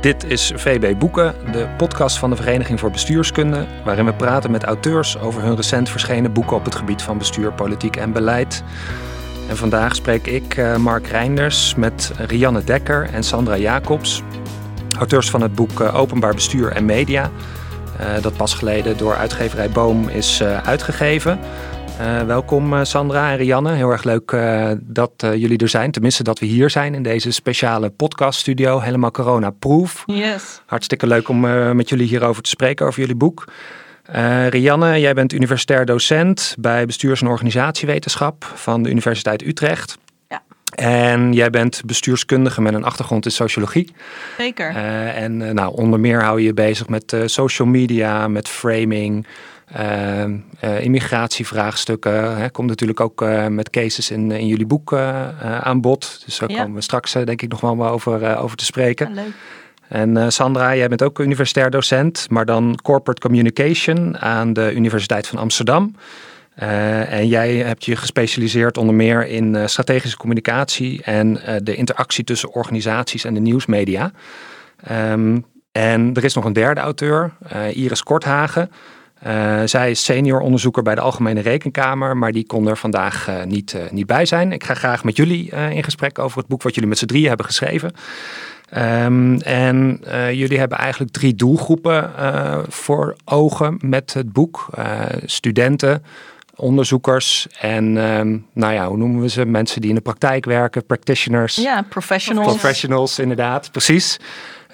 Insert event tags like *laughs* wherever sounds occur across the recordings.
Dit is VB Boeken, de podcast van de Vereniging voor Bestuurskunde, waarin we praten met auteurs over hun recent verschenen boeken op het gebied van bestuur, politiek en beleid. En vandaag spreek ik, uh, Mark Reinders, met Rianne Dekker en Sandra Jacobs, auteurs van het boek uh, Openbaar Bestuur en Media, uh, dat pas geleden door uitgeverij Boom is uitgegeven. Uh, welkom uh, Sandra en Rianne. Heel erg leuk uh, dat jullie er zijn. Tenminste dat we hier zijn in deze speciale podcaststudio. Helemaal corona-proof. Yes. Hartstikke leuk om met jullie hierover te spreken, over jullie boek. Rianne, jij bent universitair docent bij bestuurs- en organisatiewetenschap van de Universiteit Utrecht. Ja. En jij bent bestuurskundige met een achtergrond in sociologie. Zeker. en nou, onder meer hou je je bezig met social media, met framing... Uh, uh, immigratievraagstukken. Hè, komt natuurlijk ook uh, met cases in, in jullie boek aan bod. Dus daar ja. komen we straks denk ik nog wel over, over te spreken. Ja, leuk. En Sandra, jij bent ook universitair docent, maar dan corporate communication aan de Universiteit van Amsterdam. en jij hebt je gespecialiseerd onder meer in strategische communicatie en de interactie tussen organisaties en de nieuwsmedia. Um, en er is nog een derde auteur, Iris Korthagen. Uh, zij is senior onderzoeker bij de Algemene Rekenkamer, maar die kon er vandaag uh, niet, uh, niet bij zijn. Ik ga graag met jullie in gesprek over het boek wat jullie met z'n drieën hebben geschreven. Um, en jullie hebben eigenlijk drie doelgroepen voor ogen met het boek. studenten, onderzoekers en um, nou ja, hoe noemen we ze? Mensen die in de praktijk werken, practitioners. Ja, professionals. Professionals, inderdaad, precies.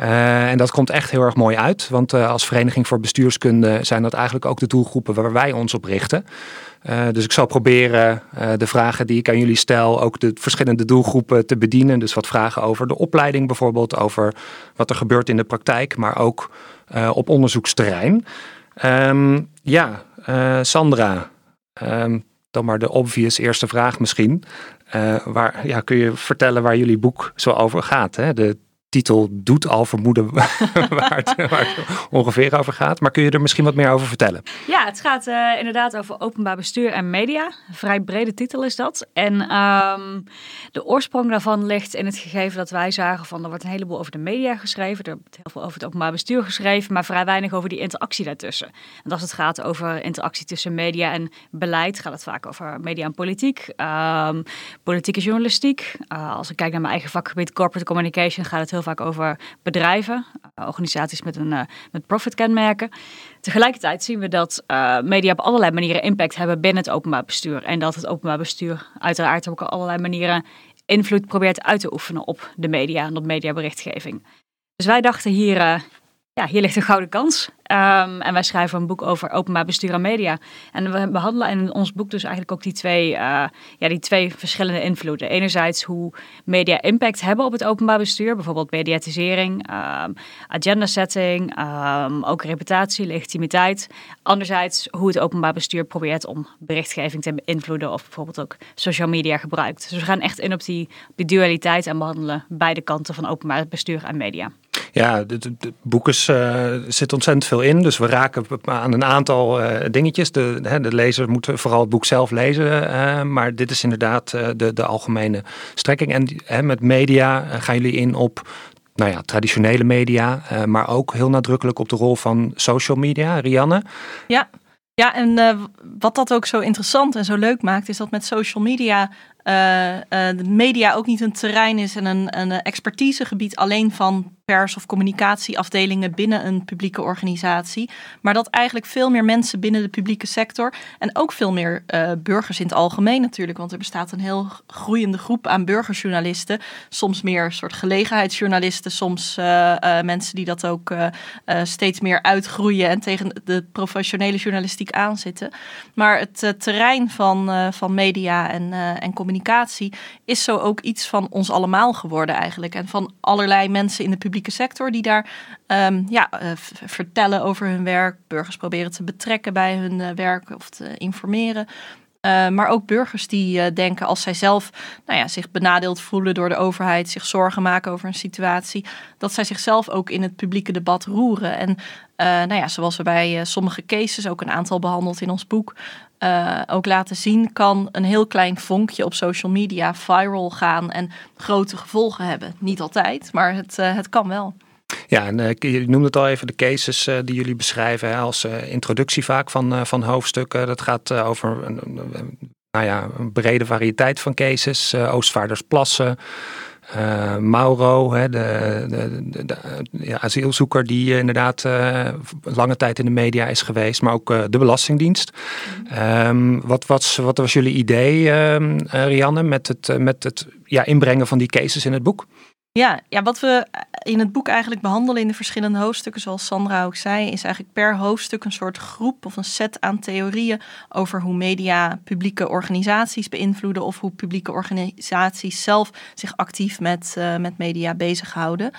Uh, en dat komt echt heel erg mooi uit, want uh, als Vereniging voor Bestuurskunde zijn dat eigenlijk ook de doelgroepen waar wij ons op richten. Uh, dus ik zal proberen de vragen die ik aan jullie stel, ook de verschillende doelgroepen te bedienen. Dus wat vragen over de opleiding bijvoorbeeld, over wat er gebeurt in de praktijk, maar ook op onderzoeksterrein. Um, ja, Sandra, um, dan maar de obvious eerste vraag misschien. waar, ja, kun je vertellen waar jullie boek zo over gaat? Hè? De titel doet al vermoeden *laughs* waar, het, ongeveer over gaat. Maar kun je er misschien wat meer over vertellen? Ja, het gaat uh, inderdaad over openbaar bestuur en media. Vrij brede titel is dat. En um, de oorsprong daarvan ligt in het gegeven dat wij zagen van er wordt een heleboel over de media geschreven. Er wordt heel veel over het openbaar bestuur geschreven, maar vrij weinig over die interactie daartussen. En als het gaat over interactie tussen media en beleid, gaat het vaak over media en politiek. Um, politieke journalistiek. Uh, als ik kijk naar mijn eigen vakgebied corporate communication, gaat het heel vaak over bedrijven, uh, organisaties met een uh, met profitkenmerken. Tegelijkertijd zien we dat uh, media op allerlei manieren impact hebben binnen het openbaar bestuur. En dat het openbaar bestuur uiteraard ook op allerlei manieren invloed probeert uit te oefenen op de media en op mediaberichtgeving. Dus wij dachten hier, ja, hier ligt een gouden kans. Um, en wij schrijven een boek over openbaar bestuur en media. En we behandelen in ons boek dus eigenlijk ook die twee, uh, ja, die twee verschillende invloeden. Enerzijds hoe media impact hebben op het openbaar bestuur. Bijvoorbeeld mediatisering, um, agenda setting, um, ook reputatie, legitimiteit. Anderzijds hoe het openbaar bestuur probeert om berichtgeving te beïnvloeden. Of bijvoorbeeld ook social media gebruikt. Dus we gaan echt in op die, dualiteit en behandelen beide kanten van openbaar bestuur en media. Ja, het boek is, uh, zit ontzettend veel in. Dus we raken aan een aantal uh, dingetjes. De, hè, de lezer moet vooral het boek zelf lezen. Uh, maar dit is inderdaad de, de algemene strekking. En met media gaan jullie in op nou ja, traditionele media. maar ook heel nadrukkelijk op de rol van social media. Rianne? Ja, ja, en wat dat ook zo interessant en zo leuk maakt, is dat met social media de media ook niet een terrein is en een, een expertisegebied alleen van pers- of communicatieafdelingen binnen een publieke organisatie. Maar dat eigenlijk veel meer mensen binnen de publieke sector en ook veel meer uh, burgers in het algemeen natuurlijk. Want er bestaat een heel groeiende groep aan burgerjournalisten. Soms meer soort gelegenheidsjournalisten, soms mensen die dat ook steeds meer uitgroeien en tegen de professionele journalistiek aanzitten. Maar het terrein van, van media en, en communicatie communicatie is zo ook iets van ons allemaal geworden eigenlijk. En van allerlei mensen in de publieke sector die daar um, ja, uh, vertellen over hun werk. Burgers proberen te betrekken bij hun uh, werk of te informeren. Uh, maar ook burgers die denken als zij zelf nou ja, zich benadeeld voelen door de overheid, zich zorgen maken over een situatie, dat zij zichzelf ook in het publieke debat roeren. En nou ja, zoals we bij sommige cases, ook een aantal behandeld in ons boek, ook laten zien, kan een heel klein vonkje op social media viral gaan en grote gevolgen hebben. Niet altijd, maar het, het kan wel. Ja, en uh, je noemde het al even, de cases die jullie beschrijven hè, als introductie vaak van, van hoofdstukken. Dat gaat over een, nou ja, een brede variëteit van cases. Oostvaardersplassen, Mauro, hè, de, de, de, asielzoeker die inderdaad lange tijd in de media is geweest, maar ook de Belastingdienst. Um, wat, was, wat was jullie idee, um, Rianne, met het, met het ja, inbrengen van die cases in het boek? Ja, ja, wat we in het boek eigenlijk behandelen in de verschillende hoofdstukken, zoals Sandra ook zei, is eigenlijk per hoofdstuk een soort groep of een set aan theorieën over hoe media publieke organisaties beïnvloeden of hoe publieke organisaties zelf zich actief met, uh, met media bezighouden.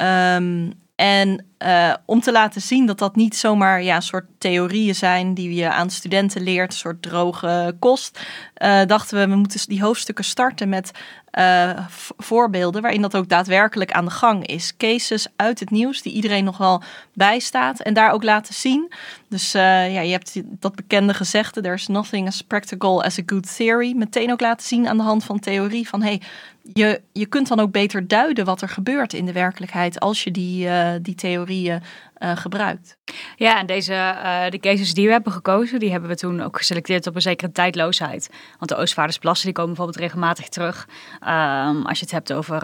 Um, en uh, om te laten zien dat dat niet zomaar ja, soort theorieën zijn die je aan studenten leert, een soort droge kost, uh, dachten we, we moeten die hoofdstukken starten met uh, voorbeelden waarin dat ook daadwerkelijk aan de gang is. Cases uit het nieuws die iedereen nog wel bijstaat en daar ook laten zien. Dus ja, je hebt dat bekende gezegde, there's nothing as practical as a good theory. Meteen ook laten zien aan de hand van theorie van hey, je, je kunt dan ook beter duiden wat er gebeurt in de werkelijkheid als je die, die theorie uh, gebruikt. Ja, en deze, uh, de cases die we hebben gekozen, die hebben we toen ook geselecteerd op een zekere tijdloosheid. Want de Oostvaardersplassen die komen bijvoorbeeld regelmatig terug. Um, als je het hebt over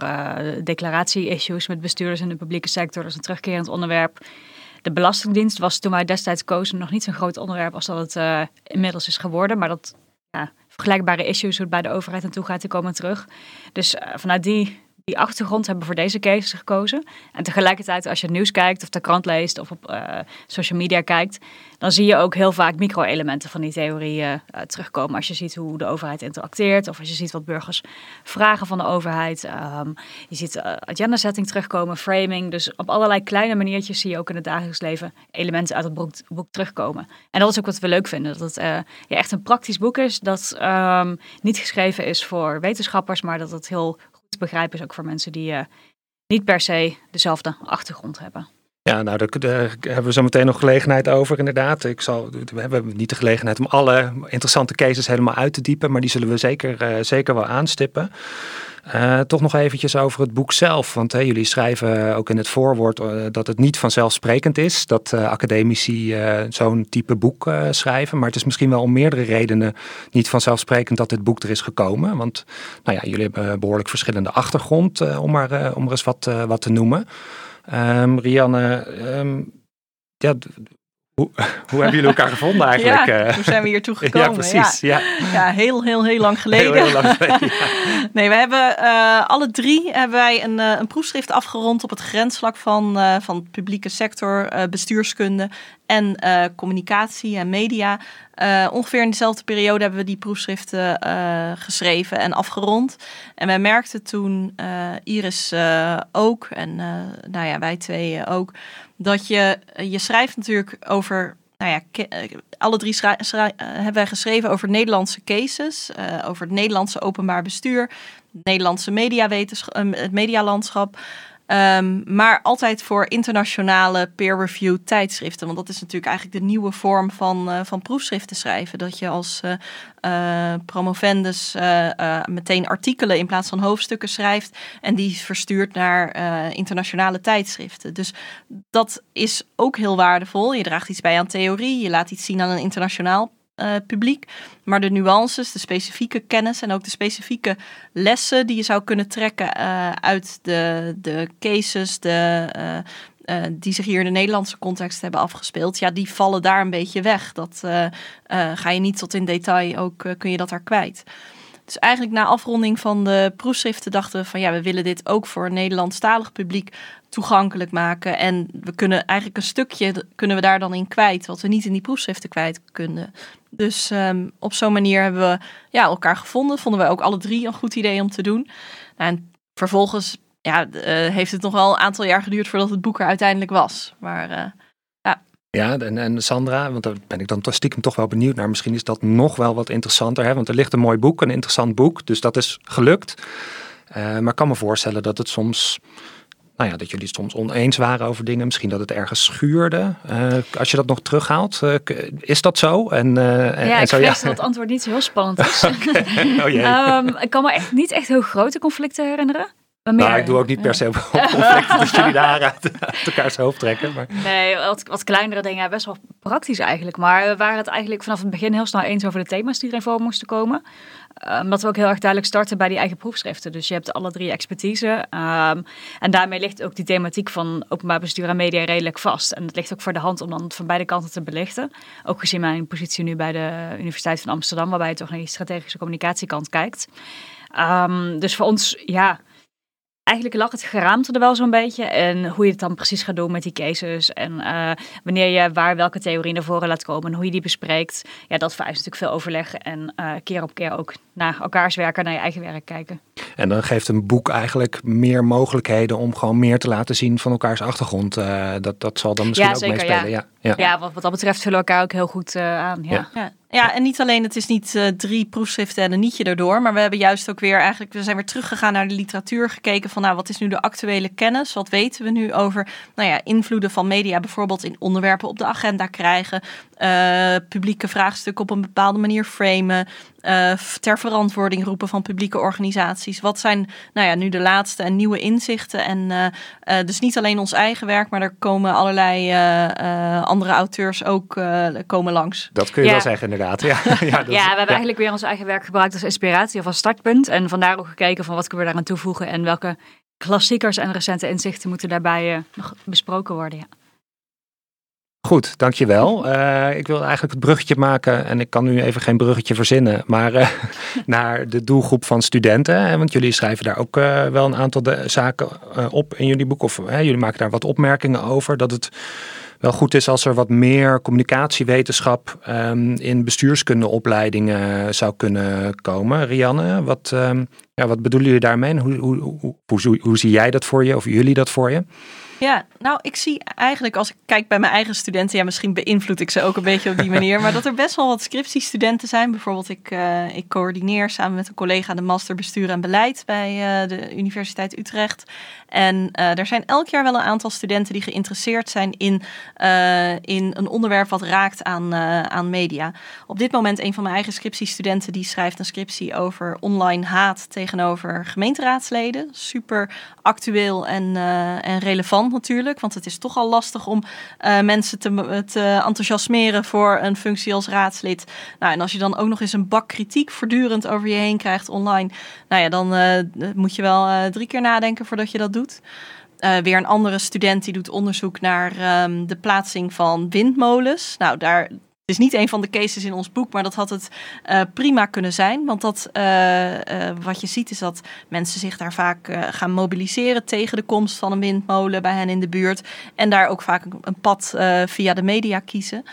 declaratie-issues met bestuurders in de publieke sector, dat is een terugkerend onderwerp. De Belastingdienst was toen wij destijds kozen nog niet zo'n groot onderwerp als dat het inmiddels is geworden. Maar dat ja, vergelijkbare issues hoe het bij de overheid naartoe gaat, die komen terug. Dus vanuit die die achtergrond hebben voor deze case gekozen. En tegelijkertijd, als je het nieuws kijkt of de krant leest of op uh, social media kijkt, dan zie je ook heel vaak micro-elementen van die theorieën uh, terugkomen. Als je ziet hoe de overheid interacteert of als je ziet wat burgers vragen van de overheid. Um, je ziet uh, agenda setting terugkomen, framing. Dus op allerlei kleine maniertjes zie je ook in het dagelijks leven elementen uit het boek, boek terugkomen. En dat is ook wat we leuk vinden. Dat het ja, echt een praktisch boek is dat um, niet geschreven is voor wetenschappers, maar dat het heel te begrijpen is ook voor mensen die uh, niet per se dezelfde achtergrond hebben. Ja, nou, daar, hebben we zo meteen nog gelegenheid over, inderdaad. Ik zal, we hebben niet de gelegenheid om alle interessante cases helemaal uit te diepen, maar die zullen we zeker, uh, zeker wel aanstippen. Uh, toch nog eventjes over het boek zelf. Want jullie schrijven ook in het voorwoord uh, dat het niet vanzelfsprekend is dat academici zo'n type boek schrijven. Maar het is misschien wel om meerdere redenen niet vanzelfsprekend dat dit boek er is gekomen. Want nou ja, jullie hebben behoorlijk verschillende achtergrond, om, maar, om er eens wat, wat te noemen. Um, Rianne, um, ja, hoe, *laughs* hoe, hebben jullie elkaar gevonden eigenlijk? Ja, hoe zijn we hier toe *laughs* gekomen? Ja, precies. Ja, ja. heel, heel, heel lang *laughs* geleden. Heel, heel lang geleden nee, we hebben uh, alle drie hebben wij een, uh, een proefschrift afgerond op het grensvlak van, uh, van publieke sector, bestuurskunde en communicatie en media. ongeveer in dezelfde periode hebben we die proefschriften geschreven en afgerond. En wij merkten toen, Iris ook en nou ja, wij twee ook, dat je, je schrijft natuurlijk over nou ja, eh, alle drie hebben wij geschreven over Nederlandse cases, over het Nederlandse openbaar bestuur, het Nederlandse mediawetenschap, het medialandschap. Um, maar altijd voor internationale peer-reviewed tijdschriften. Want dat is natuurlijk eigenlijk de nieuwe vorm van, uh, van proefschriften schrijven. Dat je als uh, uh, promovendus meteen artikelen in plaats van hoofdstukken schrijft. En die verstuurt naar internationale tijdschriften. Dus dat is ook heel waardevol. Je draagt iets bij aan theorie. Je laat iets zien aan een internationaal uh, publiek. Maar de nuances, de specifieke kennis en ook de specifieke lessen die je zou kunnen trekken uh, uit de, de cases, de, uh, die zich hier in de Nederlandse context hebben afgespeeld, ja, die vallen daar een beetje weg. Dat ga je niet tot in detail, ook kun je dat daar kwijt. Dus eigenlijk na afronding van de proefschriften dachten we van ja, we willen dit ook voor een Nederlandstalig publiek toegankelijk maken. En we kunnen eigenlijk een stukje kunnen we daar dan in kwijt, wat we niet in die proefschriften kwijt kunnen. Dus um, op zo'n manier hebben we ja, elkaar gevonden. Vonden we ook alle drie een goed idee om te doen. En vervolgens ja, uh, heeft het nog wel een aantal jaar geduurd voordat het boek er uiteindelijk was. Maar uh, ja. Ja, en, en Sandra, want daar ben ik dan stiekem toch wel benieuwd naar. Misschien is dat nog wel wat interessanter. Hè? Want er ligt een mooi boek, een interessant boek. Dus dat is gelukt. Uh, maar ik kan me voorstellen dat het soms nou ja, dat jullie soms oneens waren over dingen. Misschien dat het ergens schuurde. Uh, als je dat nog terughaalt, uh, is dat zo? En, uh, ja, en ik zo, ja. dat het antwoord niet zo heel spannend is. *laughs* okay. oh, um, ik kan me echt niet echt heel grote conflicten herinneren. maar ik doe ook niet per se op conflicten dat jullie daar uit, elkaars hoofd trekken. Maar. Nee, wat, wat kleinere dingen, best wel praktisch eigenlijk. Maar we waren het eigenlijk vanaf het begin heel snel eens over de thema's die erin voor moesten komen. Omdat ehm, we ook heel erg duidelijk starten bij die eigen proefschriften. Dus je hebt alle drie expertise. Um, en daarmee ligt ook die thematiek van openbaar bestuur en media redelijk vast. En het ligt ook voor de hand om dan van beide kanten te belichten. Ook gezien mijn positie nu bij de Universiteit van Amsterdam, waarbij je toch naar die strategische communicatiekant kijkt. Um, dus voor ons, ja, eigenlijk lag het geraamte er wel zo'n beetje. En hoe je het dan precies gaat doen met die cases. En uh, wanneer je waar welke theorie naar voren laat komen en hoe je die bespreekt. Ja, dat vereist natuurlijk veel overleg. En uh, keer op keer ook naar elkaars werk en naar je eigen werk kijken. En dan geeft een boek eigenlijk meer mogelijkheden om gewoon meer te laten zien van elkaars achtergrond. Uh, dat, dat zal dan misschien ja, ook zeker, meespelen. Ja, ja. ja. ja wat, wat dat betreft vullen we elkaar ook heel goed aan. ja. ja. Ja, en niet alleen, het is niet uh, drie proefschriften en een nietje erdoor, maar we hebben juist ook weer eigenlijk, we zijn weer teruggegaan naar de literatuur, gekeken van nou, wat is nu de actuele kennis? Wat weten we nu over, nou ja, invloeden van media bijvoorbeeld in onderwerpen op de agenda krijgen, uh, publieke vraagstukken op een bepaalde manier framen, uh, ter verantwoording roepen van publieke organisaties. Wat zijn nou ja, nu de laatste en nieuwe inzichten? En uh, uh, dus niet alleen ons eigen werk, maar er komen allerlei andere auteurs ook komen langs. Dat kun je Ja. wel zeggen inderdaad. *laughs* Ja, ja, dat Ja, we hebben eigenlijk weer ons eigen werk gebruikt als inspiratie of als startpunt. En vandaar ook gekeken van wat kunnen we daaraan toevoegen en welke klassiekers en recente inzichten moeten daarbij eh, nog besproken worden. Ja. Goed, dankjewel. Eh ik wil eigenlijk het bruggetje maken, en ik kan nu even geen bruggetje verzinnen, maar eh, *laughs* naar de doelgroep van studenten. Want jullie schrijven daar ook eh, wel een aantal zaken op in jullie boek, of jullie maken daar wat opmerkingen over, dat het wel goed is als er wat meer communicatiewetenschap ehm, in bestuurskundeopleidingen zou kunnen komen. Rianne, wat, ehm, ja, wat bedoelen jullie daarmee? Hoe, hoe, hoe zie jij dat voor je, of jullie dat voor je? Ja, nou, ik zie eigenlijk als ik kijk bij mijn eigen studenten, ja, misschien beïnvloed ik ze ook een beetje op die *laughs* manier, maar dat er best wel wat scriptiestudenten zijn. Bijvoorbeeld, ik, uh, ik coördineer samen met een collega de master bestuur en beleid bij uh, de Universiteit Utrecht. En uh, er zijn elk jaar wel een aantal studenten die geïnteresseerd zijn in, in een onderwerp wat raakt aan, aan media. Op dit moment een van mijn eigen scriptiestudenten die schrijft een scriptie over online haat tegenover gemeenteraadsleden. Super actueel en, en relevant natuurlijk, want het is toch al lastig om uh, mensen te, enthousiasmeren voor een functie als raadslid. Nou, en als je dan ook nog eens een bak kritiek voortdurend over je heen krijgt online, nou ja, dan uh, moet je wel uh, drie keer nadenken voordat je dat doet. weer een andere student die doet onderzoek naar um, de plaatsing van windmolens. Nou, daar het is niet een van de cases in ons boek, maar dat had het uh, prima kunnen zijn. Want dat, uh, uh, wat je ziet is dat mensen zich daar vaak gaan mobiliseren tegen de komst van een windmolen bij hen in de buurt. En daar ook vaak een, pad via de media kiezen.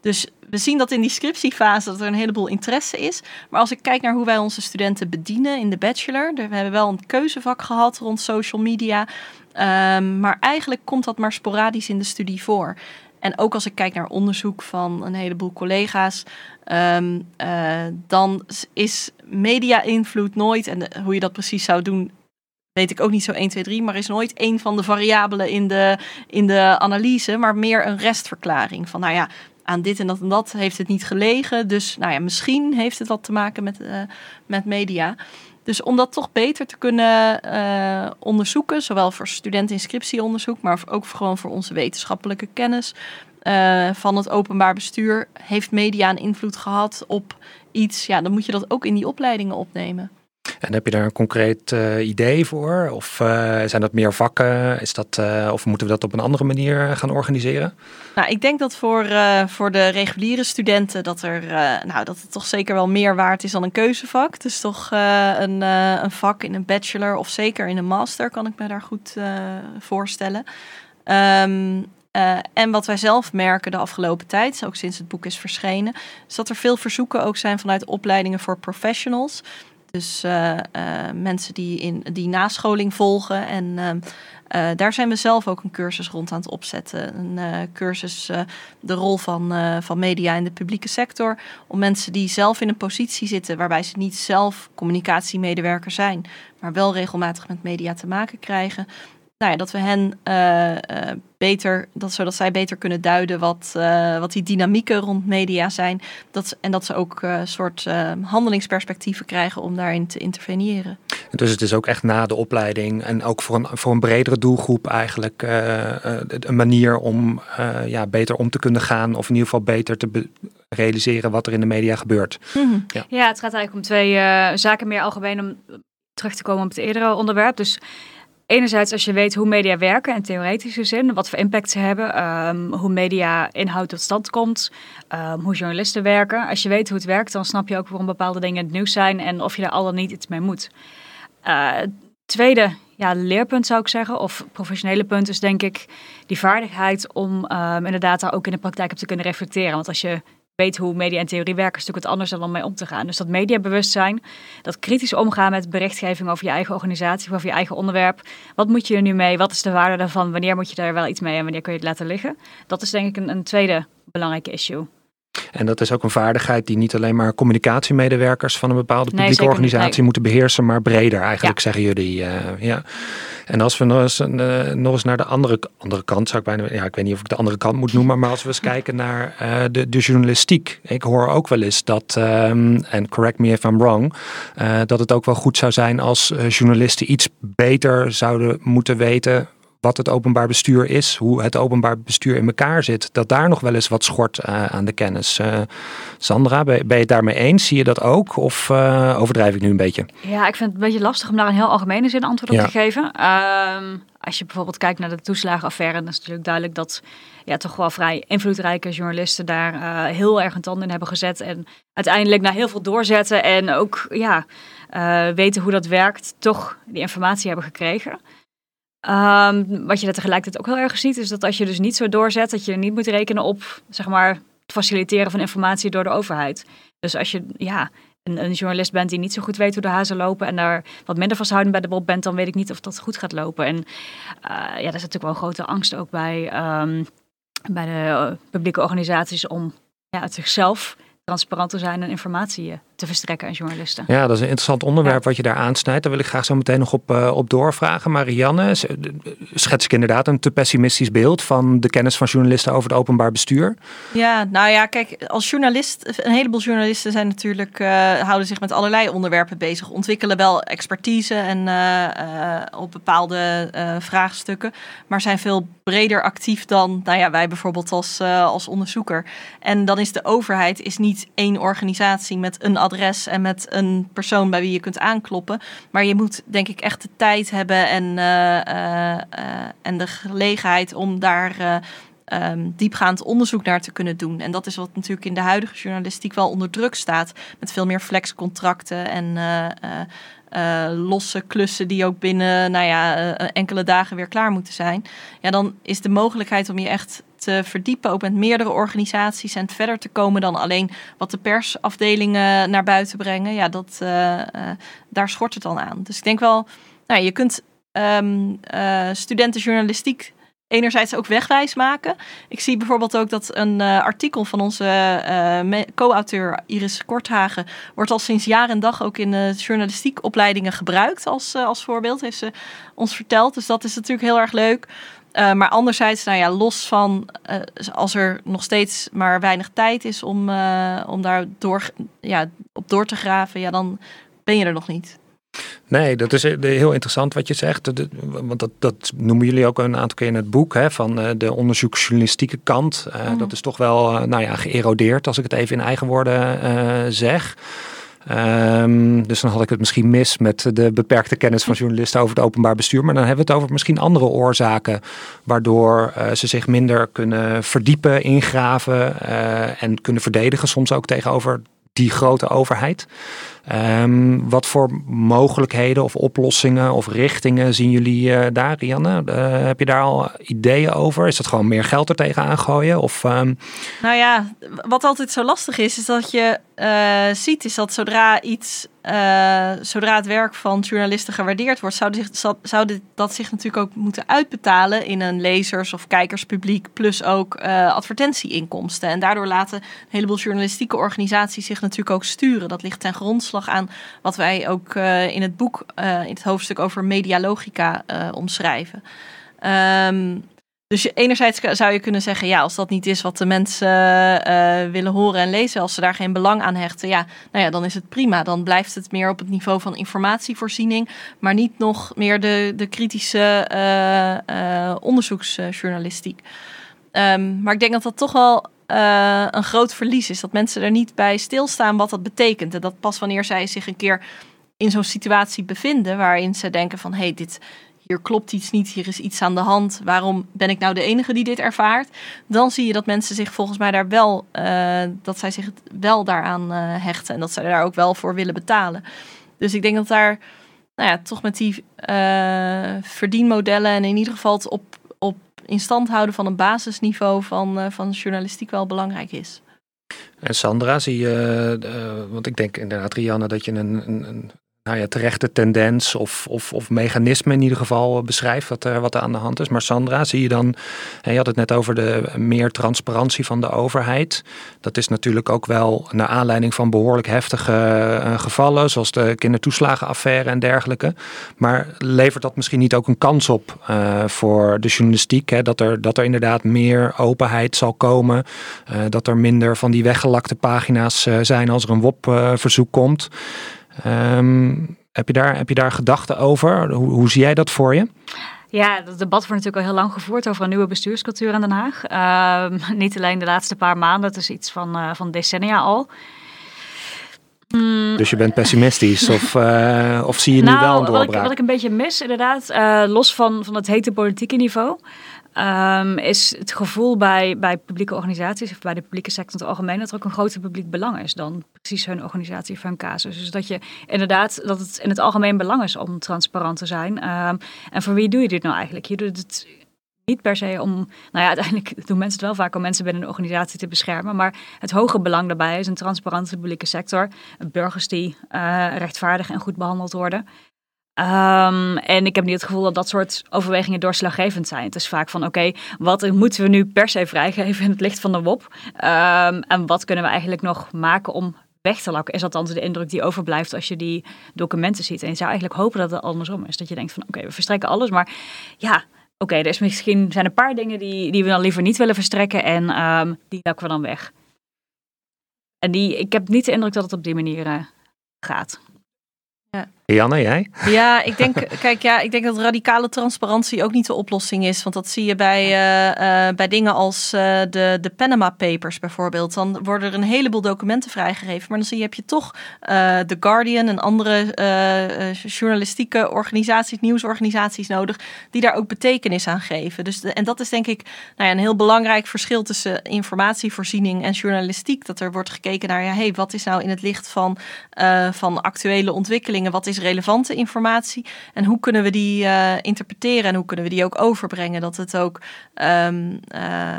Dus we zien dat in die scriptiefase dat er een heleboel interesse is. Maar als ik kijk naar hoe wij onze studenten bedienen in de bachelor. We hebben wel een keuzevak gehad rond social media. Um, maar eigenlijk komt dat maar sporadisch in de studie voor. En ook als ik kijk naar onderzoek van een heleboel collega's, um, uh, dan is media-invloed nooit, en hoe je dat precies zou doen, weet ik ook niet zo 1, 2, 3, maar is nooit een van de variabelen in de, in de analyse, maar meer een restverklaring. Van nou ja, aan dit en dat en dat heeft het niet gelegen, dus nou ja, misschien heeft het wat te maken met, uh, met media. Dus om dat toch beter te kunnen uh, onderzoeken, zowel voor studenteninscriptieonderzoek, maar ook gewoon voor onze wetenschappelijke kennis uh, van het openbaar bestuur, heeft media een invloed gehad op iets, ja, dan moet je dat ook in die opleidingen opnemen. En heb je daar een concreet uh, idee voor? Of uh, zijn dat meer vakken? Is dat, uh, of moeten we dat op een andere manier gaan organiseren? Nou, ik denk dat voor, voor de reguliere studenten dat, er, nou, dat het toch zeker wel meer waard is dan een keuzevak. Dus toch een, een vak in een bachelor of zeker in een master kan ik me daar goed voorstellen. Uh, en wat wij zelf merken de afgelopen tijd, ook sinds het boek is verschenen, is dat er veel verzoeken ook zijn vanuit opleidingen voor professionals. Dus uh, uh, mensen die, in, die nascholing volgen. En daar zijn we zelf ook een cursus rond aan het opzetten. Een cursus, de rol van, van media in de publieke sector. Om mensen die zelf in een positie zitten waarbij ze niet zelf communicatiemedewerker zijn, maar wel regelmatig met media te maken krijgen nou ja, dat we hen uh, beter, dat, zodat zij beter kunnen duiden wat, uh, wat die dynamieken rond media zijn. Dat, en dat ze ook een soort handelingsperspectieven krijgen om daarin te interveneren. Dus het is ook echt na de opleiding en ook voor een, voor een bredere doelgroep eigenlijk een manier om ja, beter om te kunnen gaan. Of in ieder geval beter te realiseren wat er in de media gebeurt. Mhm. ja. ja. het gaat eigenlijk om twee zaken meer algemeen om terug te komen op het eerdere onderwerp. Dus enerzijds als je weet hoe media werken in theoretische zin, wat voor impact ze hebben, ehm, hoe media inhoud tot stand komt, um, hoe journalisten werken. Als je weet hoe het werkt, dan snap je ook waarom bepaalde dingen het nieuws zijn en of je daar al dan niet iets mee moet. Uh, tweede ja, leerpunt zou ik zeggen, of professionele punt is denk ik die vaardigheid om um, inderdaad ook in de praktijk op te kunnen reflecteren. Want als je weet hoe media en theorie werken, is natuurlijk het anders dan om mee om te gaan. Dus dat mediabewustzijn, dat kritisch omgaan met berichtgeving over je eigen organisatie over je eigen onderwerp. Wat moet je er nu mee? Wat is de waarde daarvan? Wanneer moet je daar wel iets mee en wanneer kun je het laten liggen? Dat is denk ik een, een tweede belangrijke issue. En dat is ook een vaardigheid die niet alleen maar communicatiemedewerkers van een bepaalde publieke organisatie moeten beheersen, maar breder eigenlijk, zeggen jullie. Uh, ja. En als we nog eens, uh, nog eens naar de andere, andere kant, zou ik bijna, ja, ik weet niet of ik de andere kant moet noemen, maar als we eens kijken naar uh, de, de journalistiek. Ik hoor ook wel eens dat, um, en correct me if I'm wrong, dat het ook wel goed zou zijn als journalisten iets beter zouden moeten weten wat het openbaar bestuur is, hoe het openbaar bestuur in elkaar zit, dat daar nog wel eens wat schort uh, aan de kennis. Uh, Sandra, ben, ben, je het daarmee eens? Zie je dat ook? Of uh, overdrijf ik nu een beetje? Ja, ik vind het een beetje lastig om daar een heel algemene zin antwoord op ja. te geven. Um, als je bijvoorbeeld kijkt naar de toeslagenaffaire, dan is natuurlijk duidelijk dat ja, toch wel vrij invloedrijke journalisten daar heel erg een tand in hebben gezet. En uiteindelijk na heel veel doorzetten en ook ja, weten hoe dat werkt, toch die informatie hebben gekregen. Um, wat je er tegelijkertijd ook heel erg ziet, is dat als je dus niet zo doorzet, dat je niet moet rekenen op zeg maar, het faciliteren van informatie door de overheid. Dus als je ja, een, een, journalist bent die niet zo goed weet hoe de hazen lopen en daar wat minder vasthoudend bij de bob bent, dan weet ik niet of dat goed gaat lopen. En uh, ja, daar is natuurlijk wel een grote angst ook bij, um, bij de publieke organisaties om ja, het zichzelf transparant te zijn en informatie eh, te verstrekken aan journalisten. Ja, dat is een interessant onderwerp wat je daar aansnijdt. Daar wil ik graag zo meteen nog op, uh, op doorvragen. Marianne, schets ik inderdaad een te pessimistisch beeld van de kennis van journalisten over het openbaar bestuur? Ja, nou ja, kijk, als journalist, een heleboel journalisten zijn natuurlijk, uh, houden zich met allerlei onderwerpen bezig, ontwikkelen wel expertise en uh, op bepaalde vraagstukken, maar zijn veel breder actief dan, nou ja, wij bijvoorbeeld als, als onderzoeker. En dan is de overheid is niet één organisatie met een adres en met een persoon bij wie je kunt aankloppen. Maar je moet denk ik echt de tijd hebben en, uh, uh, en de gelegenheid om daar um, diepgaand onderzoek naar te kunnen doen. En dat is wat natuurlijk in de huidige journalistiek wel onder druk staat. Met veel meer flexcontracten en losse klussen die ook binnen nou ja, enkele dagen weer klaar moeten zijn. Ja, dan is de mogelijkheid om je echt te verdiepen, ook met meerdere organisaties en verder te komen dan alleen wat de persafdelingen naar buiten brengen. Ja, dat, uh, uh, daar schort het dan aan. Dus ik denk wel, nou, je kunt um, uh, studenten journalistiek enerzijds ook wegwijs maken. Ik zie bijvoorbeeld ook dat een artikel van onze co-auteur Iris Korthagen wordt al sinds jaar en dag ook in uh, journalistiek opleidingen gebruikt als, als voorbeeld, heeft ze ons verteld. Dus dat is natuurlijk heel erg leuk. Uh, maar anderzijds, nou ja, los van uh, als er nog steeds maar weinig tijd is om, uh, om daar door, ja, op door te graven, ja, dan ben je er nog niet. Nee, dat is heel interessant wat je zegt. Want dat, dat noemen jullie ook een aantal keer in het boek. Hè, van de onderzoeksjournalistieke kant. Mm. Dat is toch wel nou ja, geërodeerd, als ik het even in eigen woorden zeg. Um, dus dan had ik het misschien mis met de beperkte kennis van journalisten over het openbaar bestuur. Maar dan hebben we het over misschien andere oorzaken. Waardoor uh, ze zich minder kunnen verdiepen, ingraven uh, en kunnen verdedigen. Soms ook tegenover die grote overheid. Um, wat voor mogelijkheden of oplossingen of richtingen zien jullie uh, daar, Rianne? Uh, heb je daar al ideeën over? Is dat gewoon meer geld er tegenaan gooien? Of, um... Nou ja, wat altijd zo lastig is, is dat je uh, ziet is dat zodra iets, zodra het werk van journalisten gewaardeerd wordt, zou, zou dit, dat zich natuurlijk ook moeten uitbetalen in een lezers- of kijkerspubliek, plus ook advertentieinkomsten. En daardoor laten een heleboel journalistieke organisaties zich natuurlijk ook sturen. Dat ligt ten grondslag aan wat wij ook in het boek, in het hoofdstuk over medialogica omschrijven. Um, dus enerzijds zou je kunnen zeggen, ja, als dat niet is wat de mensen willen horen en lezen, als ze daar geen belang aan hechten, ja, nou ja, dan is het prima. Dan blijft het meer op het niveau van informatievoorziening, maar niet nog meer de, de kritische onderzoeksjournalistiek. Um, maar ik denk dat dat toch wel een groot verlies is, dat mensen er niet bij stilstaan wat dat betekent. En dat pas wanneer zij zich een keer in zo'n situatie bevinden, waarin ze denken van, hé, hey, dit hier klopt iets niet, hier is iets aan de hand, waarom ben ik nou de enige die dit ervaart? Dan zie je dat mensen zich volgens mij daar wel, uh, dat zij zich wel daaraan uh, hechten en dat zij daar ook wel voor willen betalen. Dus ik denk dat daar, nou ja, toch met die verdienmodellen en in ieder geval het op in stand houden van een basisniveau van, van journalistiek wel belangrijk is. En Sandra, zie je, want ik denk inderdaad, Rianne, dat je een, een, nou ja, terechte tendens of, of, of mechanisme in ieder geval beschrijft wat er, wat er aan de hand is. Maar Sandra, zie je dan, je had het net over de meer transparantie van de overheid. Dat is natuurlijk ook wel naar aanleiding van behoorlijk heftige uh, gevallen, zoals de kindertoeslagenaffaire en dergelijke. Maar levert dat misschien niet ook een kans op voor de journalistiek? Hè? Dat, er, dat er inderdaad meer openheid zal komen, dat er minder van die weggelakte pagina's zijn als er een WOP-verzoek komt. Um, heb, je daar, heb je daar gedachten over? Hoe, hoe zie jij dat voor je? Ja, dat debat wordt natuurlijk al heel lang gevoerd over een nieuwe bestuurscultuur in Den Haag. Uh, *laughs* niet alleen de laatste paar maanden, het is iets van, uh, van decennia al. Mm. Dus je bent pessimistisch *laughs* of, uh, of zie je nou, nu wel een doorbraak? Wat ik, wat ik een beetje mis inderdaad, uh, los van, van het hete politieke niveau... Um, is het gevoel bij, bij publieke organisaties of bij de publieke sector in het algemeen dat er ook een groter publiek belang is dan precies hun organisatie hun casus. Dus dat je inderdaad dat het in het algemeen belang is om transparant te zijn. Um, en voor wie doe je dit nou eigenlijk? Je doet het niet per se om, nou ja, uiteindelijk *laughs* doen mensen het wel vaak om mensen binnen een organisatie te beschermen, maar het hoge belang daarbij is een transparante publieke sector, burgers die uh, rechtvaardig en goed behandeld worden. Um, en ik heb niet het gevoel dat dat soort overwegingen doorslaggevend zijn. Het is vaak van, oké, wat moeten we nu per se vrijgeven in het licht van de WOP? Um, en wat kunnen we eigenlijk nog maken om weg te lakken? Is dat dan de indruk die overblijft als je die documenten ziet? En je zou eigenlijk hopen dat het andersom is. Dat je denkt van, oké, we verstrekken alles, maar ja... Oké, er is misschien zijn een paar dingen die, die we dan liever niet willen verstrekken en um, die lakken we dan weg. En die, ik heb niet de indruk dat het op die manier uh, gaat. Ja. Janne, jij? Ja, ik denk, kijk, ja, ik denk dat radicale transparantie ook niet de oplossing is. Want dat zie je bij, uh, uh, bij dingen als uh, de, de Panama Papers bijvoorbeeld. Dan worden er een heleboel documenten vrijgegeven. Maar dan zie je, heb je toch The Guardian en andere journalistieke organisaties, nieuwsorganisaties nodig, die daar ook betekenis aan geven. Dus de, en dat is denk ik nou ja, een heel belangrijk verschil tussen informatievoorziening en journalistiek. Dat er wordt gekeken naar, ja, hey, wat is nou in het licht van, van actuele ontwikkelingen? Wat is relevante informatie en hoe kunnen we die uh, interpreteren en hoe kunnen we die ook overbrengen, dat het ook um, uh,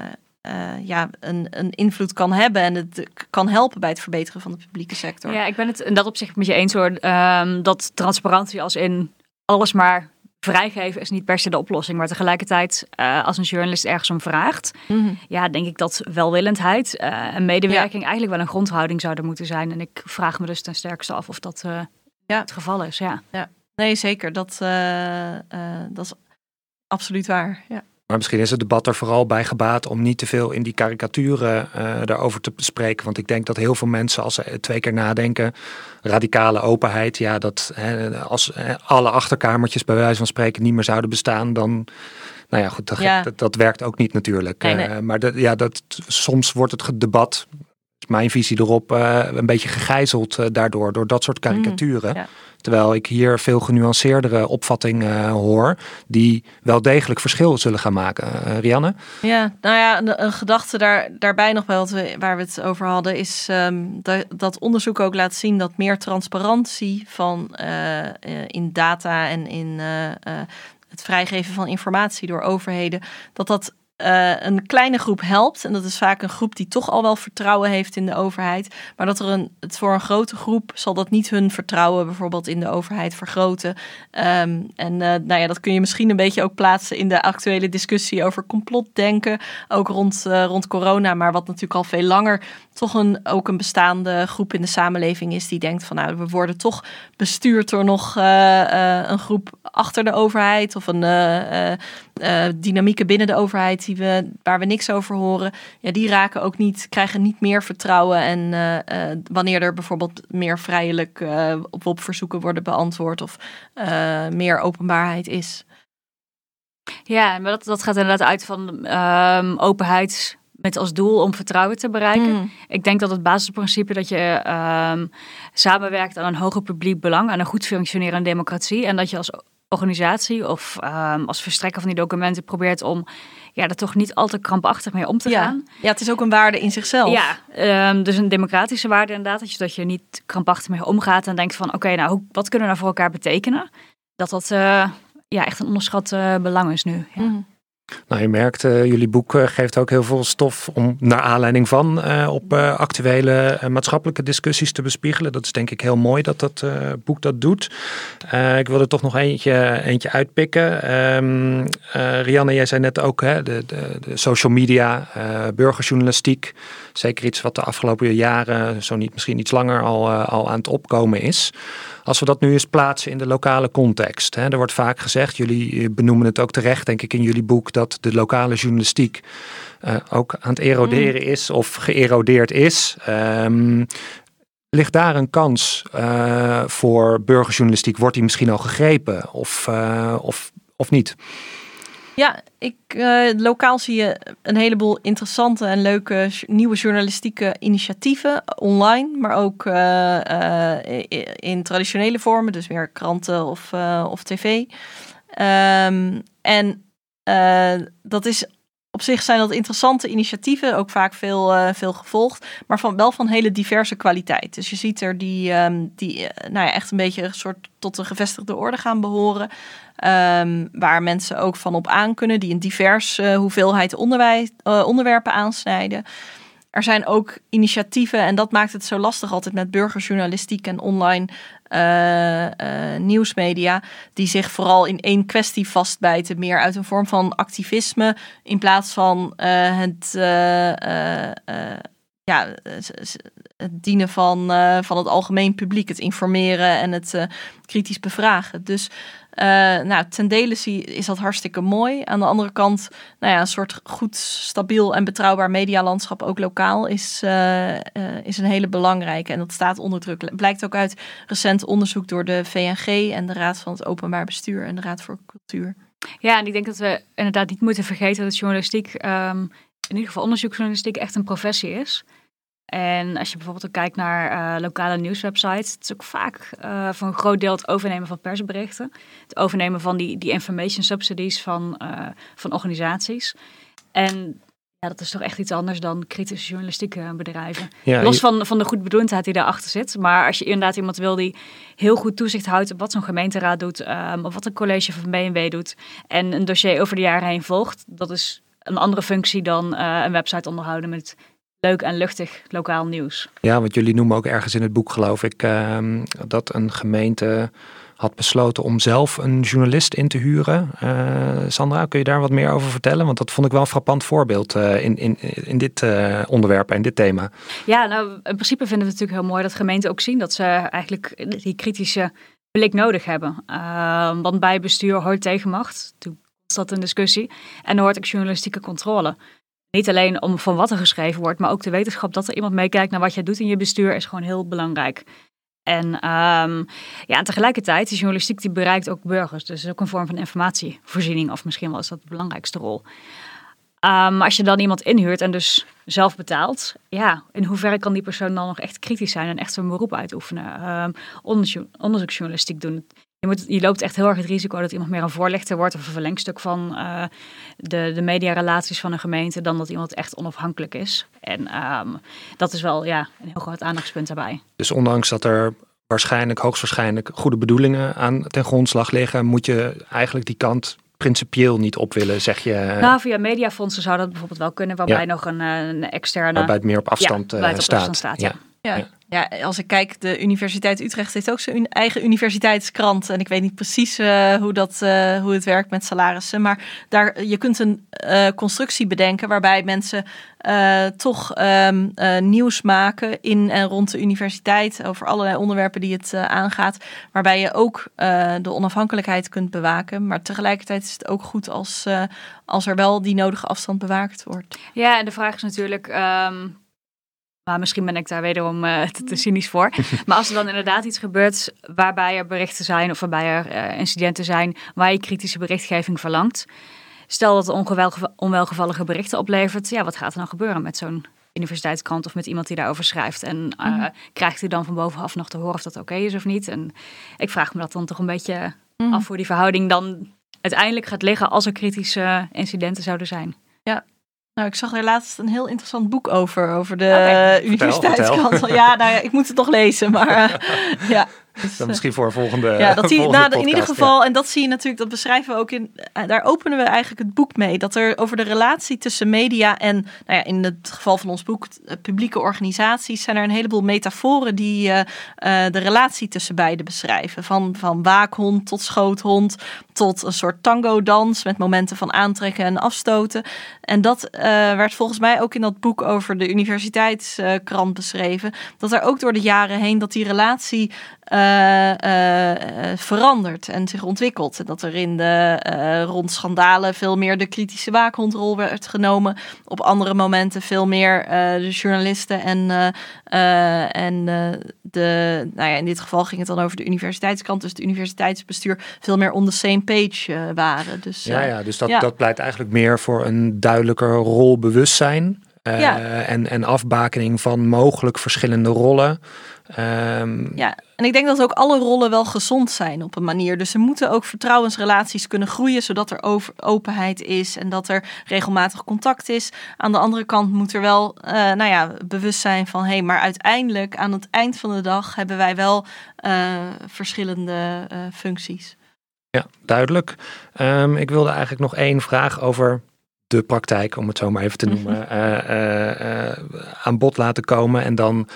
uh, ja, een, een invloed kan hebben en het kan helpen bij het verbeteren van de publieke sector. Ja, ik ben het in dat opzicht met je eens hoor, um, dat transparantie als in alles maar vrijgeven is niet per se de oplossing. Maar tegelijkertijd, uh, als een journalist ergens om vraagt, mm -hmm. ja, denk ik dat welwillendheid uh, en medewerking ja. eigenlijk wel een grondhouding zouden moeten zijn. En ik vraag me dus ten sterkste af of dat uh, ja. het geval is. Ja, ja. nee, zeker. Dat, uh, uh, dat is absoluut waar. Ja. Maar misschien is het debat er vooral bij gebaat om niet te veel in die karikaturen uh, daarover te spreken. Want ik denk dat heel veel mensen, als ze twee keer nadenken, radicale openheid, ja, dat hè, als hè, alle achterkamertjes bij wijze van spreken niet meer zouden bestaan, dan. Nou ja, goed, dat, ja. dat, dat werkt ook niet natuurlijk. Nee, nee. maar dat, ja, dat, soms wordt het debat mijn visie erop uh, een beetje gegijzeld uh, daardoor, door dat soort karikaturen. Mm, ja. Terwijl ik hier veel genuanceerdere opvattingen hoor, die wel degelijk verschil zullen gaan maken. Rianne? Ja, nou ja, een, een, gedachte daar, daarbij nog wel, we, waar we het over hadden, is um, dat, dat, onderzoek ook laat zien dat meer transparantie van in data en in het vrijgeven van informatie door overheden, dat dat uh, een kleine groep helpt. En dat is vaak een groep die toch al wel vertrouwen heeft in de overheid. Maar dat er een, het voor een grote groep zal dat niet hun vertrouwen bijvoorbeeld in de overheid vergroten. Um, en uh, nou ja, dat kun je misschien een beetje ook plaatsen in de actuele discussie over complotdenken. Ook rond, uh, rond corona, maar wat natuurlijk al veel langer toch een, ook een bestaande groep in de samenleving is die denkt van nou, we worden toch bestuurd door nog een groep achter de overheid of een dynamieken binnen de overheid die we, waar we niks over horen, ja, die raken ook niet, krijgen niet meer vertrouwen. En uh, uh, wanneer er bijvoorbeeld meer vrijelijk uh, op verzoeken worden beantwoord of meer openbaarheid is. Ja, maar dat, dat gaat inderdaad uit van um, openheid met als doel om vertrouwen te bereiken. Mm. Ik denk dat het basisprincipe dat je um, samenwerkt aan een hoger publiek belang, aan een goed functionerende democratie en dat je als organisatie of um, als verstrekker van die documenten probeert om ja, er toch niet al te krampachtig mee om te ja. gaan. Ja, het is ook een waarde in zichzelf. Ja, um, dus een democratische waarde inderdaad. Dat je, dat je niet krampachtig mee omgaat en denkt van oké, nou hoe, wat kunnen we nou voor elkaar betekenen? Dat dat uh, ja, echt een onderschat uh, belang is nu. Ja. Mm. Nou, je merkt, uh, jullie boek uh, geeft ook heel veel stof om naar aanleiding van uh, op actuele maatschappelijke discussies te bespiegelen. Dat is denk ik heel mooi dat dat boek dat doet. ik wil er toch nog eentje, eentje uitpikken. Um, Rianne, jij zei net ook hè, de, de, de social media, burgerjournalistiek. Zeker iets wat de afgelopen jaren, zo niet misschien iets langer, al, al aan het opkomen is. Als we dat nu eens plaatsen in de lokale context. Hè, er wordt vaak gezegd, jullie benoemen het ook terecht, denk ik, in jullie boek, dat de lokale journalistiek uh, ook aan het eroderen mm. is of geërodeerd is. Um, ligt daar een kans uh, voor burgerjournalistiek? Wordt die misschien al gegrepen of, uh, of, of niet? Ja, ik, uh, lokaal zie je een heleboel interessante en leuke nieuwe journalistieke initiatieven online, maar ook uh, uh, in traditionele vormen, dus meer kranten of, of tv. Um, en dat is op zich zijn dat interessante initiatieven, ook vaak veel, veel gevolgd, maar van, wel van hele diverse kwaliteit. Dus je ziet er die, um, die nou ja, echt een beetje een soort tot de gevestigde orde gaan behoren. Um, waar mensen ook van op aan kunnen, die een divers uh, hoeveelheid onderwijs, onderwerpen aansnijden. Er zijn ook initiatieven, en dat maakt het zo lastig altijd met burgerjournalistiek en online uh, nieuwsmedia, die zich vooral in één kwestie vastbijten, meer uit een vorm van activisme, in plaats van het ja, het dienen van, van het algemeen publiek, het informeren en het kritisch bevragen. Dus uh, nou, ten dele is dat hartstikke mooi. Aan de andere kant, nou ja, een soort goed, stabiel en betrouwbaar medialandschap, ook lokaal, is, is een hele belangrijke. En dat staat onder druk. Blijkt ook uit recent onderzoek door de VNG en de Raad van het Openbaar Bestuur en de Raad voor Cultuur. Ja, en ik denk dat we inderdaad niet moeten vergeten dat journalistiek, um, in ieder geval onderzoeksjournalistiek, echt een professie is. En als je bijvoorbeeld ook kijkt naar uh, lokale nieuwswebsites, het is ook vaak uh, voor een groot deel het overnemen van persberichten. Het overnemen van die, die information subsidies van, uh, van organisaties. En ja, dat is toch echt iets anders dan kritische journalistieke bedrijven. Ja, Los van, van de goedbedoeldheid die daarachter zit. Maar als je inderdaad iemand wil die heel goed toezicht houdt op wat zo'n gemeenteraad doet, um, of wat een college van BMW doet, en een dossier over de jaren heen volgt, dat is een andere functie dan een website onderhouden met leuk en luchtig lokaal nieuws. Ja, want jullie noemen ook ergens in het boek, geloof ik, uh, dat een gemeente had besloten om zelf een journalist in te huren. Uh, Sandra, kun je daar wat meer over vertellen? Want dat vond ik wel een frappant voorbeeld uh, in, in, in dit uh, onderwerp en dit thema. Ja, nou in principe vinden we het natuurlijk heel mooi dat gemeenten ook zien dat ze eigenlijk die kritische blik nodig hebben. Ehm, want bij bestuur hoort tegenmacht. Toen was dat een discussie. En er hoort ook journalistieke controle. Niet alleen om van wat er geschreven wordt, maar ook de wetenschap dat er iemand meekijkt naar wat jij doet in je bestuur is gewoon heel belangrijk. En, um, ja, en tegelijkertijd, de journalistiek die bereikt ook burgers. Dus is ook een vorm van informatievoorziening, of misschien wel is dat de belangrijkste rol. Um, als je dan iemand inhuurt en dus zelf betaalt, ja, in hoeverre kan die persoon dan nog echt kritisch zijn en echt zijn beroep uitoefenen? Um, onderzoeksjournalistiek doen. Je, moet, je loopt echt heel erg het risico dat iemand meer een voorlichter wordt of een verlengstuk van uh, de, de mediarelaties van een gemeente, dan dat iemand echt onafhankelijk is. En um, dat is wel ja, een heel groot aandachtspunt daarbij. Dus ondanks dat er waarschijnlijk, hoogstwaarschijnlijk, goede bedoelingen aan ten grondslag liggen, moet je eigenlijk die kant principieel niet op willen, zeg je? Nou, via mediafondsen zou dat bijvoorbeeld wel kunnen, waarbij nog een, een externe... Waarbij het meer op afstand, ja, op staat. Afstand staat ja. Ja. Ja. als ik kijk, de Universiteit Utrecht heeft ook zijn eigen universiteitskrant. En ik weet niet precies uh, hoe, dat, uh, hoe het werkt met salarissen. Maar daar, je kunt een uh, constructie bedenken waarbij mensen toch um, nieuws maken in en rond de universiteit. Over allerlei onderwerpen die het aangaat. Waarbij je ook de onafhankelijkheid kunt bewaken. Maar tegelijkertijd is het ook goed als, als er wel die nodige afstand bewaakt wordt. Ja, en de vraag is natuurlijk. Um maar misschien ben ik daar wederom uh, te, te, cynisch voor. *laughs* maar als er dan inderdaad iets gebeurt waarbij er berichten zijn of waarbij er uh, incidenten zijn waar je kritische berichtgeving verlangt. Stel dat het onwelgevallige berichten oplevert. Ja, wat gaat er dan gebeuren met zo'n universiteitskrant of met iemand die daarover schrijft? En uh, mm. krijgt u dan van bovenaf nog te horen of dat oké is of niet? En ik vraag me dat dan toch een beetje mm. af hoe die verhouding dan uiteindelijk gaat liggen als er kritische incidenten zouden zijn. Ja, nou, ik zag er laatst een heel interessant boek over, over de universiteitskant. Ja, nou ja, ik moet het nog lezen, maar uh, *laughs* ja. Dus, dan misschien voor een volgende. Ja, dat *laughs* zie, nou, in ieder geval, en dat zie je natuurlijk, dat beschrijven we ook in. Eh, daar openen we eigenlijk het boek mee. Dat er over de relatie tussen media en, nou ja, in het geval van ons boek, eh, publieke organisaties, zijn er een heleboel metaforen die uh, de relatie tussen beide beschrijven. Van, van waakhond tot schoothond, tot een soort tango-dans met momenten van aantrekken en afstoten. En dat uh, werd volgens mij ook in dat boek over de universiteitskrant beschreven. Dat er ook door de jaren heen dat die relatie uh, uh, verandert en zich ontwikkelt. En dat er in de rond schandalen veel meer de kritische waakhondrol werd genomen. Op andere momenten veel meer de journalisten en, en de, nou ja, in dit geval ging het dan over de universiteitskant, dus het universiteitsbestuur veel meer on the page waren. Dus, ja, ja, dus dat, dat pleit eigenlijk meer voor een duidelijker rolbewustzijn. Ja. en, en afbakening van mogelijk verschillende rollen. Um, ja, en ik denk dat ook alle rollen wel gezond zijn op een manier. Dus er moeten ook vertrouwensrelaties kunnen groeien, zodat er over, openheid is en dat er regelmatig contact is. Aan de andere kant moet er wel, uh, nou ja, bewust zijn van, hé, hey, maar uiteindelijk aan het eind van de dag hebben wij wel uh, verschillende functies. Ja, duidelijk. Um, ik wilde eigenlijk nog één vraag over de praktijk, om het zo maar even te noemen, aan bod laten komen en dan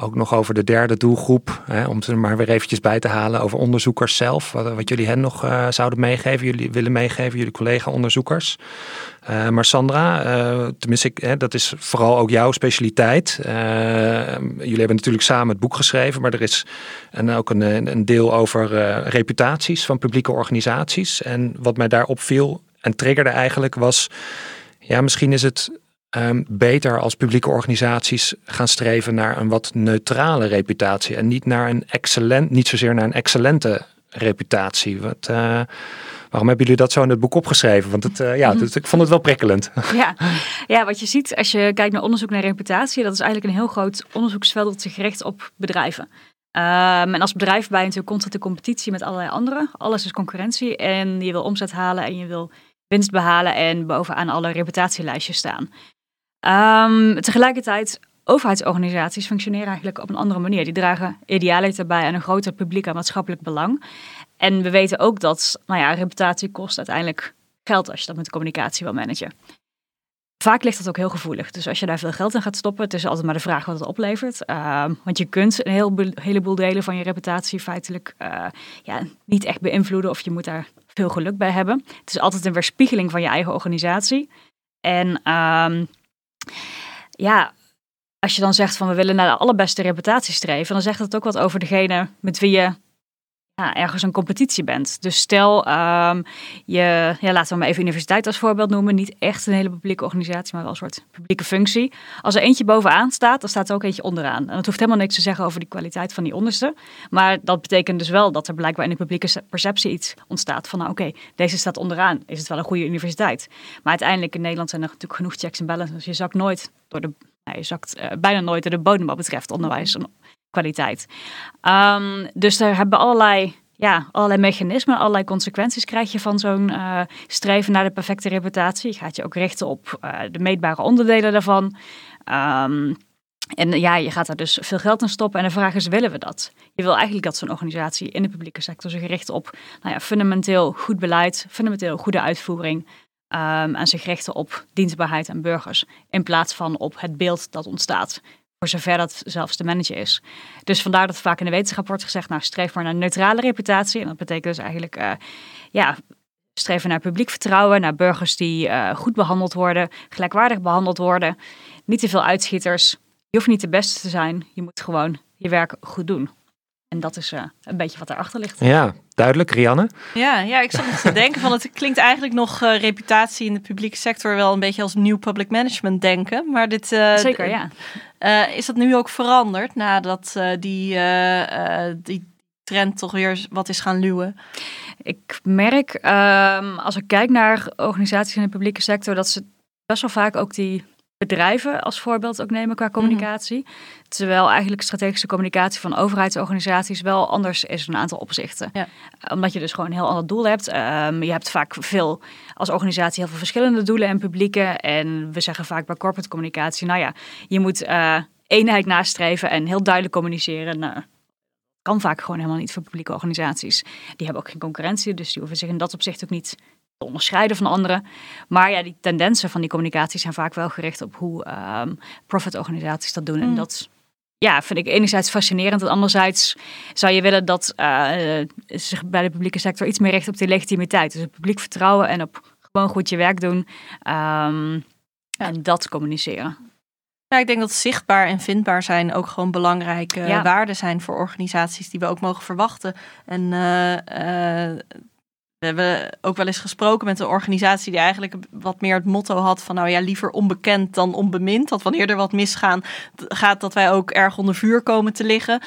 ook nog over de derde doelgroep, hè, om ze er maar weer eventjes bij te halen, over onderzoekers zelf. Wat, wat jullie hen nog uh, zouden meegeven, jullie willen meegeven, jullie collega-onderzoekers. Uh, maar Sandra, uh, tenminste, hè, dat is vooral ook jouw specialiteit. jullie hebben natuurlijk samen het boek geschreven, maar er is een, ook een, een deel over reputaties van publieke organisaties. En wat mij daar opviel en triggerde eigenlijk was, ja, misschien is het Ehm, beter als publieke organisaties gaan streven naar een wat neutrale reputatie en niet naar een excellent, niet zozeer naar een excellente reputatie. Wat, uh, waarom hebben jullie dat zo in het boek opgeschreven? Want het, uh, ja, mhm. ik vond het wel prikkelend. *laughs* Ja. ja, wat je ziet als je kijkt naar onderzoek naar reputatie, dat is eigenlijk een heel groot onderzoeksveld dat zich richt op bedrijven. Um, en als bedrijf ben je natuurlijk constant in competitie met allerlei anderen. Alles is concurrentie en je wil omzet halen en je wil winst behalen en bovenaan alle reputatielijstjes staan. Um, tegelijkertijd, overheidsorganisaties functioneren eigenlijk op een andere manier. Die dragen idealiter bij aan een groter publiek en maatschappelijk belang. En we weten ook dat nou ja, reputatie kost uiteindelijk geld als je dat met communicatie wil managen. Vaak ligt dat ook heel gevoelig. Dus als je daar veel geld in gaat stoppen, het is altijd maar de vraag wat het oplevert. Uh, want je kunt een heleboel delen van je reputatie feitelijk uh, ja, niet echt beïnvloeden of je moet daar veel geluk bij hebben. Het is altijd een weerspiegeling van je eigen organisatie. En uh, ja, als je dan zegt van we willen naar de allerbeste reputatie streven, dan zegt dat ook wat over degene met wie je ja, ergens een competitie bent. Dus stel, um, je, ja, laten we maar even universiteit als voorbeeld noemen. Niet echt een hele publieke organisatie, maar wel een soort publieke functie. Als er eentje bovenaan staat, dan staat er ook eentje onderaan. En dat hoeft helemaal niks te zeggen over die kwaliteit van die onderste. Maar dat betekent dus wel dat er blijkbaar in de publieke perceptie iets ontstaat van, nou oké, deze staat onderaan. Is het wel een goede universiteit? Maar uiteindelijk in Nederland zijn er natuurlijk genoeg checks en balances. Je zakt nooit door de, je zakt uh, bijna nooit door de bodem wat betreft onderwijs kwaliteit. Um, dus daar hebben allerlei, ja, allerlei mechanismen, allerlei consequenties krijg je van zo'n uh, streven naar de perfecte reputatie. Je gaat je ook richten op uh, de meetbare onderdelen daarvan. Um, En ja, je gaat daar dus veel geld in stoppen. En de vraag is, willen we dat? Je wil eigenlijk dat zo'n organisatie in de publieke sector zich richt op nou ja, fundamenteel goed beleid, fundamenteel goede uitvoering. Um, en zich richten op dienstbaarheid en burgers. In plaats van op het beeld dat ontstaat. Voor zover dat zelfs de manager is. Dus vandaar dat vaak in de wetenschap wordt gezegd, nou streef maar naar een neutrale reputatie. En dat betekent dus eigenlijk, uh, ja, streven naar publiek vertrouwen, naar burgers die uh, goed behandeld worden, gelijkwaardig behandeld worden. Niet te veel uitschieters. Je hoeft niet de beste te zijn, je moet gewoon je werk goed doen. En dat is uh, een beetje wat erachter ligt. Ja, duidelijk. Rianne? Ja, ja ik zat te denken van het klinkt eigenlijk nog uh, reputatie in de publieke sector wel een beetje als nieuw public management denken. Maar dit... Uh, Zeker, ja. Is dat nu ook veranderd nadat die, die trend toch weer wat is gaan luwen? Ik merk, um, als ik kijk naar organisaties in de publieke sector, dat ze best wel vaak ook die bedrijven als voorbeeld ook nemen qua communicatie. Mhm. Terwijl eigenlijk strategische communicatie van overheidsorganisaties wel anders is in een aantal opzichten. Ja. Omdat je dus gewoon een heel ander doel hebt. Um, je hebt vaak veel als organisatie heel veel verschillende doelen en publieken. En we zeggen vaak bij corporate communicatie, nou ja, je moet uh, eenheid nastreven en heel duidelijk communiceren. Nou, kan vaak gewoon helemaal niet voor publieke organisaties. Die hebben ook geen concurrentie, dus die hoeven zich in dat opzicht ook niet te onderscheiden van anderen. Maar ja, die tendensen van die communicatie zijn vaak wel gericht op hoe um, profitorganisaties dat doen. En mm. dat ja, vind ik enerzijds fascinerend. En anderzijds zou je willen dat uh, zich bij de publieke sector iets meer richt op die legitimiteit. Dus publiek vertrouwen en op gewoon goed je werk doen. Um, En dat communiceren. Ja, ik denk dat zichtbaar en vindbaar zijn ook gewoon belangrijke waarden zijn voor organisaties die we ook mogen verwachten. En uh, uh, we hebben ook wel eens gesproken met een organisatie die eigenlijk wat meer het motto had van nou ja, liever onbekend dan onbemind. Dat wanneer er wat misgaan gaat, dat wij ook erg onder vuur komen te liggen.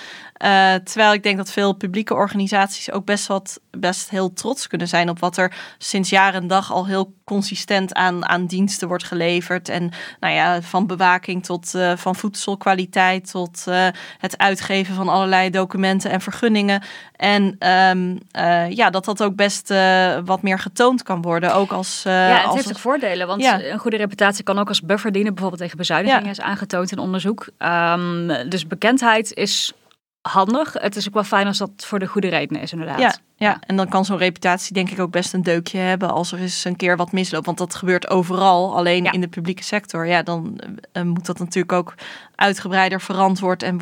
Uh, terwijl ik denk dat veel publieke organisaties ook best wat best heel trots kunnen zijn op wat er sinds jaren en dag al heel consistent aan, aan diensten wordt geleverd. En nou ja, van bewaking tot uh, van voedselkwaliteit tot uh, het uitgeven van allerlei documenten en vergunningen. En um, ja, dat dat ook best wat meer getoond kan worden. Ook als. ja, het als heeft ook voordelen. Want ja. een goede reputatie kan ook als buffer dienen, bijvoorbeeld tegen bezuinigingen, ja. is aangetoond in onderzoek. Um, dus bekendheid is handig. Het is ook wel fijn als dat voor de goede redenen is, inderdaad. Ja, ja. en dan kan zo'n reputatie denk ik ook best een deukje hebben als er eens een keer wat misloopt. Want dat gebeurt overal, alleen in de publieke sector. Ja, dan uh, moet dat natuurlijk ook uitgebreider verantwoord en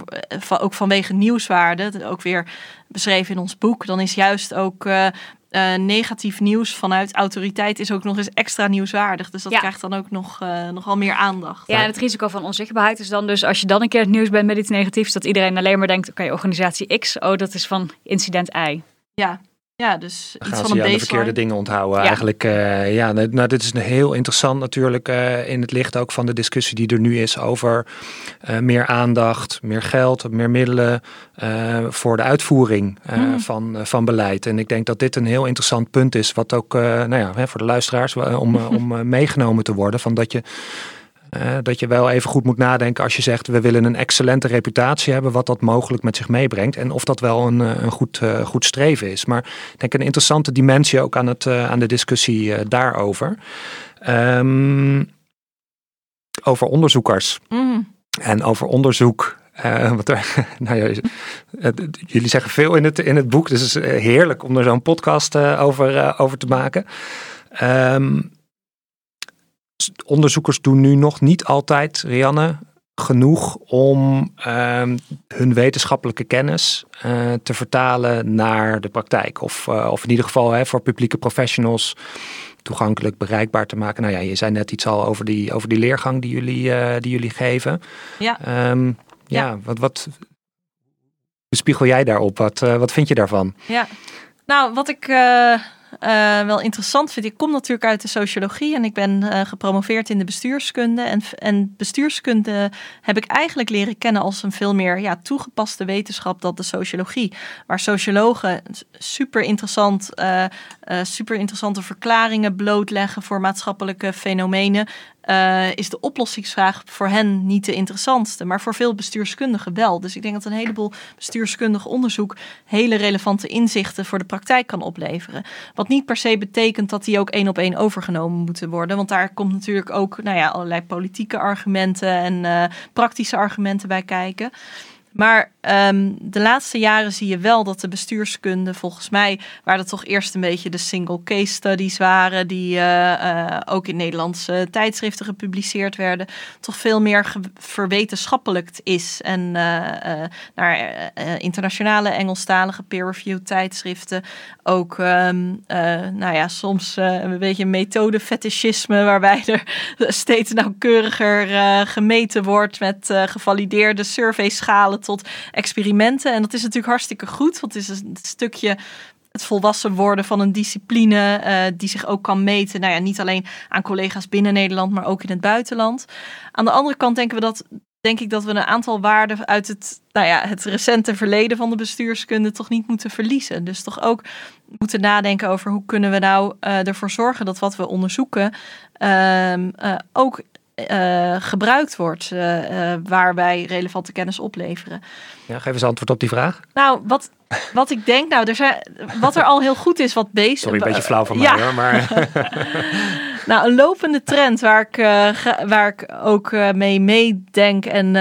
uh, ook vanwege nieuwswaarde, ook weer beschreven in ons boek. Dan is juist ook uh, uh, negatief nieuws vanuit autoriteit is ook nog eens extra nieuwswaardig. Dus dat krijgt dan ook nog, uh, nogal meer aandacht. Ja, en het risico van onzichtbaarheid is dan dus als je dan een keer het nieuws bent met iets negatiefs, dat iedereen alleen maar denkt, oké, okay, organisatie X, oh, dat is van incident Y. Ja, ja, dus iets van een de verkeerde dingen onthouden. Ja. Eigenlijk, uh, ja, nou, dit is een heel interessant natuurlijk uh, in het licht ook van de discussie die er nu is over uh, meer aandacht, meer geld, meer middelen voor de uitvoering mm. van, van beleid. En ik denk dat dit een heel interessant punt is, wat ook nou ja, hè, voor de luisteraars om, om *laughs* meegenomen te worden. Van dat je uh, dat je wel even goed moet nadenken als je zegt we willen een excellente reputatie hebben, wat dat mogelijk met zich meebrengt en of dat wel een, een goed, uh, goed streven is. Maar ik denk een interessante dimensie ook aan, het, uh, aan de discussie daarover. Um, over onderzoekers mm. en over onderzoek. wat er, *laughs* nou ja, jullie zeggen veel in het, in het boek, dus het is heerlijk om er zo'n podcast over, over te maken. Um, onderzoekers doen nu nog niet altijd, Rianne, genoeg om uh, hun wetenschappelijke kennis uh, te vertalen naar de praktijk. Of, uh, of in ieder geval hè, voor publieke professionals toegankelijk bereikbaar te maken. Nou ja, je zei net iets al over die, over die leergang die jullie, uh, die jullie geven. Ja. Um, ja, ja, wat, wat spiegel jij daarop? Wat, wat vind je daarvan? Ja, nou, wat ik uh, wel interessant vind. Ik kom natuurlijk uit de sociologie en ik ben uh, gepromoveerd in de bestuurskunde. En, en bestuurskunde heb ik eigenlijk leren kennen als een veel meer ja, toegepaste wetenschap dan de sociologie. Waar sociologen super interessant, uh, super interessante verklaringen blootleggen voor maatschappelijke fenomenen. uh, is de oplossingsvraag voor hen niet de interessantste, maar voor veel bestuurskundigen wel. Dus ik denk dat een heleboel bestuurskundig onderzoek hele relevante inzichten voor de praktijk kan opleveren. Wat niet per se betekent dat die ook één op één overgenomen moeten worden, want daar komt natuurlijk ook nou ja, allerlei politieke argumenten en uh, praktische argumenten bij kijken. Maar um, de laatste jaren zie je wel dat de bestuurskunde, volgens mij, waar dat toch eerst een beetje de single case studies waren, die uh, uh, ook in Nederlandse tijdschriften gepubliceerd werden, toch veel meer verwetenschappelijkt is. En uh, naar internationale Engelstalige peer-reviewed tijdschriften ook, um, nou ja, soms een beetje methodefetischisme, waarbij er *laughs* steeds nauwkeuriger gemeten wordt met gevalideerde surveyschalen tot experimenten. En dat is natuurlijk hartstikke goed, want het is een stukje het volwassen worden van een discipline uh, die zich ook kan meten. Nou ja, niet alleen aan collega's binnen Nederland, maar ook in het buitenland. Aan de andere kant denken we dat, denk ik dat we een aantal waarden uit het, nou ja, het recente verleden van de bestuurskunde toch niet moeten verliezen. Dus toch ook moeten nadenken over hoe kunnen we nou uh, ervoor zorgen dat wat we onderzoeken uh, ook uh, gebruikt wordt, uh, uh, waar wij relevante kennis opleveren. Ja, geef eens antwoord op die vraag. Nou, wat, wat ik denk, nou, er zijn, wat er al heel goed is, wat bezig... Sorry, een beetje flauw van mij ja. hoor, maar... *laughs* nou, een lopende trend waar ik, waar ik ook mee meedenk en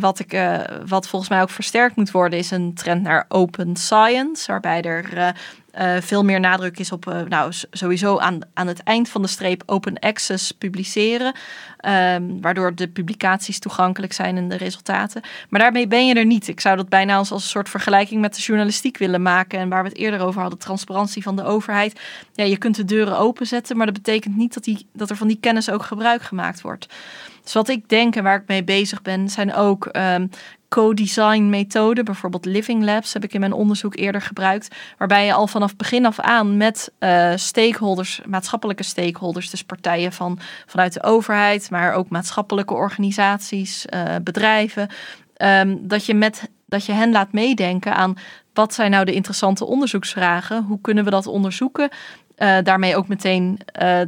wat, ik, wat volgens mij ook versterkt moet worden, is een trend naar open science, waarbij er uh, veel meer nadruk is op, uh, nou, sowieso aan, aan het eind van de streep open access publiceren. Um, waardoor de publicaties toegankelijk zijn en de resultaten. Maar daarmee ben je er niet. Ik zou dat bijna als, als een soort vergelijking met de journalistiek willen maken. En waar we het eerder over hadden, transparantie van de overheid. Ja, je kunt de deuren openzetten, maar dat betekent niet dat, die, dat er van die kennis ook gebruik gemaakt wordt. Dus wat ik denk en waar ik mee bezig ben, zijn ook um, co-design methoden. Bijvoorbeeld Living Labs heb ik in mijn onderzoek eerder gebruikt. Waarbij je al vanaf begin af aan met uh, stakeholders, maatschappelijke stakeholders, dus partijen van, vanuit de overheid, maar ook maatschappelijke organisaties, uh, bedrijven, um, dat, je met, dat je hen laat meedenken aan wat zijn nou de interessante onderzoeksvragen? Hoe kunnen we dat onderzoeken? Uh, daarmee ook meteen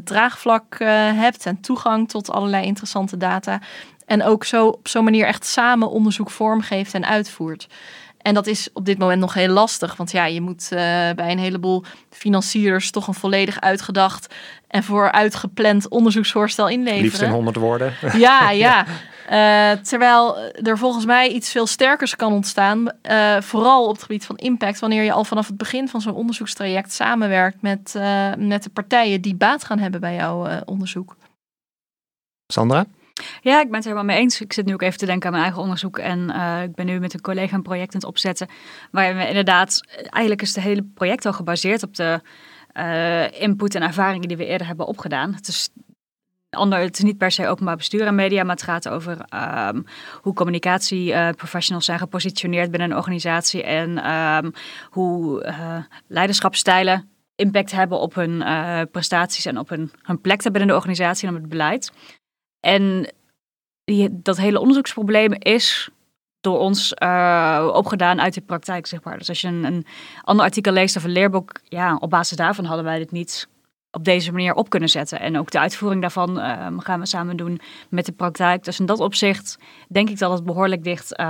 draagvlak hebt en toegang tot allerlei interessante data. En ook zo op zo'n manier echt samen onderzoek vormgeeft en uitvoert. En dat is op dit moment nog heel lastig. Want ja, je moet uh, bij een heleboel financiers toch een volledig uitgedacht en vooruitgepland onderzoeksvoorstel inleveren. Liefst in 100 woorden. *laughs* *laughs* Ja, ja. Uh, terwijl er volgens mij iets veel sterkers kan ontstaan. Uh, vooral op het gebied van impact. Wanneer je al vanaf het begin van zo'n onderzoekstraject samenwerkt met, met de partijen die baat gaan hebben bij jouw onderzoek. Sandra? Ja, ik ben het helemaal mee eens. Ik zit nu ook even te denken aan mijn eigen onderzoek. En uh, ik ben nu met een collega een project aan het opzetten. Waar we inderdaad, eigenlijk is het hele project al gebaseerd op de uh, input en ervaringen die we eerder hebben opgedaan. Het is ander, het is niet per se openbaar bestuur en media, maar het gaat over um, hoe communicatieprofessionals zijn gepositioneerd binnen een organisatie en um, hoe leiderschapsstijlen impact hebben op hun prestaties en op hun, hun plek binnen de organisatie en op het beleid. En die, dat hele onderzoeksprobleem is door ons uh, opgedaan uit de praktijk, zeg maar. Dus als je een, een ander artikel leest of een leerboek, ja, op basis daarvan hadden wij dit niet op deze manier op kunnen zetten. En ook de uitvoering daarvan uh, gaan we samen doen met de praktijk. Dus in dat opzicht denk ik dat het behoorlijk dicht... Uh,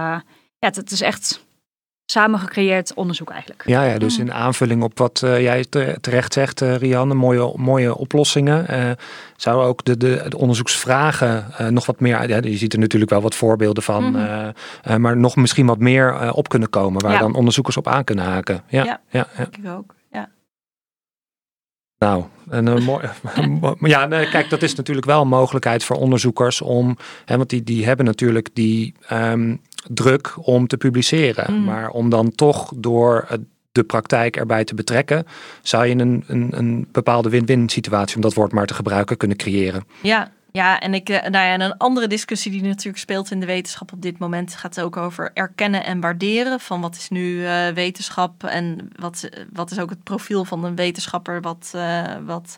ja, het is echt samen gecreëerd onderzoek eigenlijk. Ja, ja dus mm. in aanvulling op wat uh, jij terecht zegt, uh, Rianne, mooie, mooie oplossingen. Uh, zou ook de, de, de onderzoeksvragen nog wat meer, ja, je ziet er natuurlijk wel wat voorbeelden van, mm -hmm. maar nog misschien wat meer op kunnen komen, waar ja. dan onderzoekers op aan kunnen haken. Ja, ja, ja, ja. ik ook. Ja. Nou, en een mooi. *laughs* ja, nee, kijk, dat is natuurlijk wel een mogelijkheid voor onderzoekers om, hè, want die, die hebben natuurlijk die um, druk om te publiceren. Mm. Maar om dan toch door de praktijk erbij te betrekken, zou je een, een, een bepaalde win-win situatie, om dat woord maar te gebruiken, kunnen creëren. Ja, ja, en ik, nou ja, en een andere discussie die natuurlijk speelt in de wetenschap op dit moment gaat ook over erkennen en waarderen van wat is nu uh, wetenschap en wat, wat is ook het profiel van een wetenschapper wat, uh, wat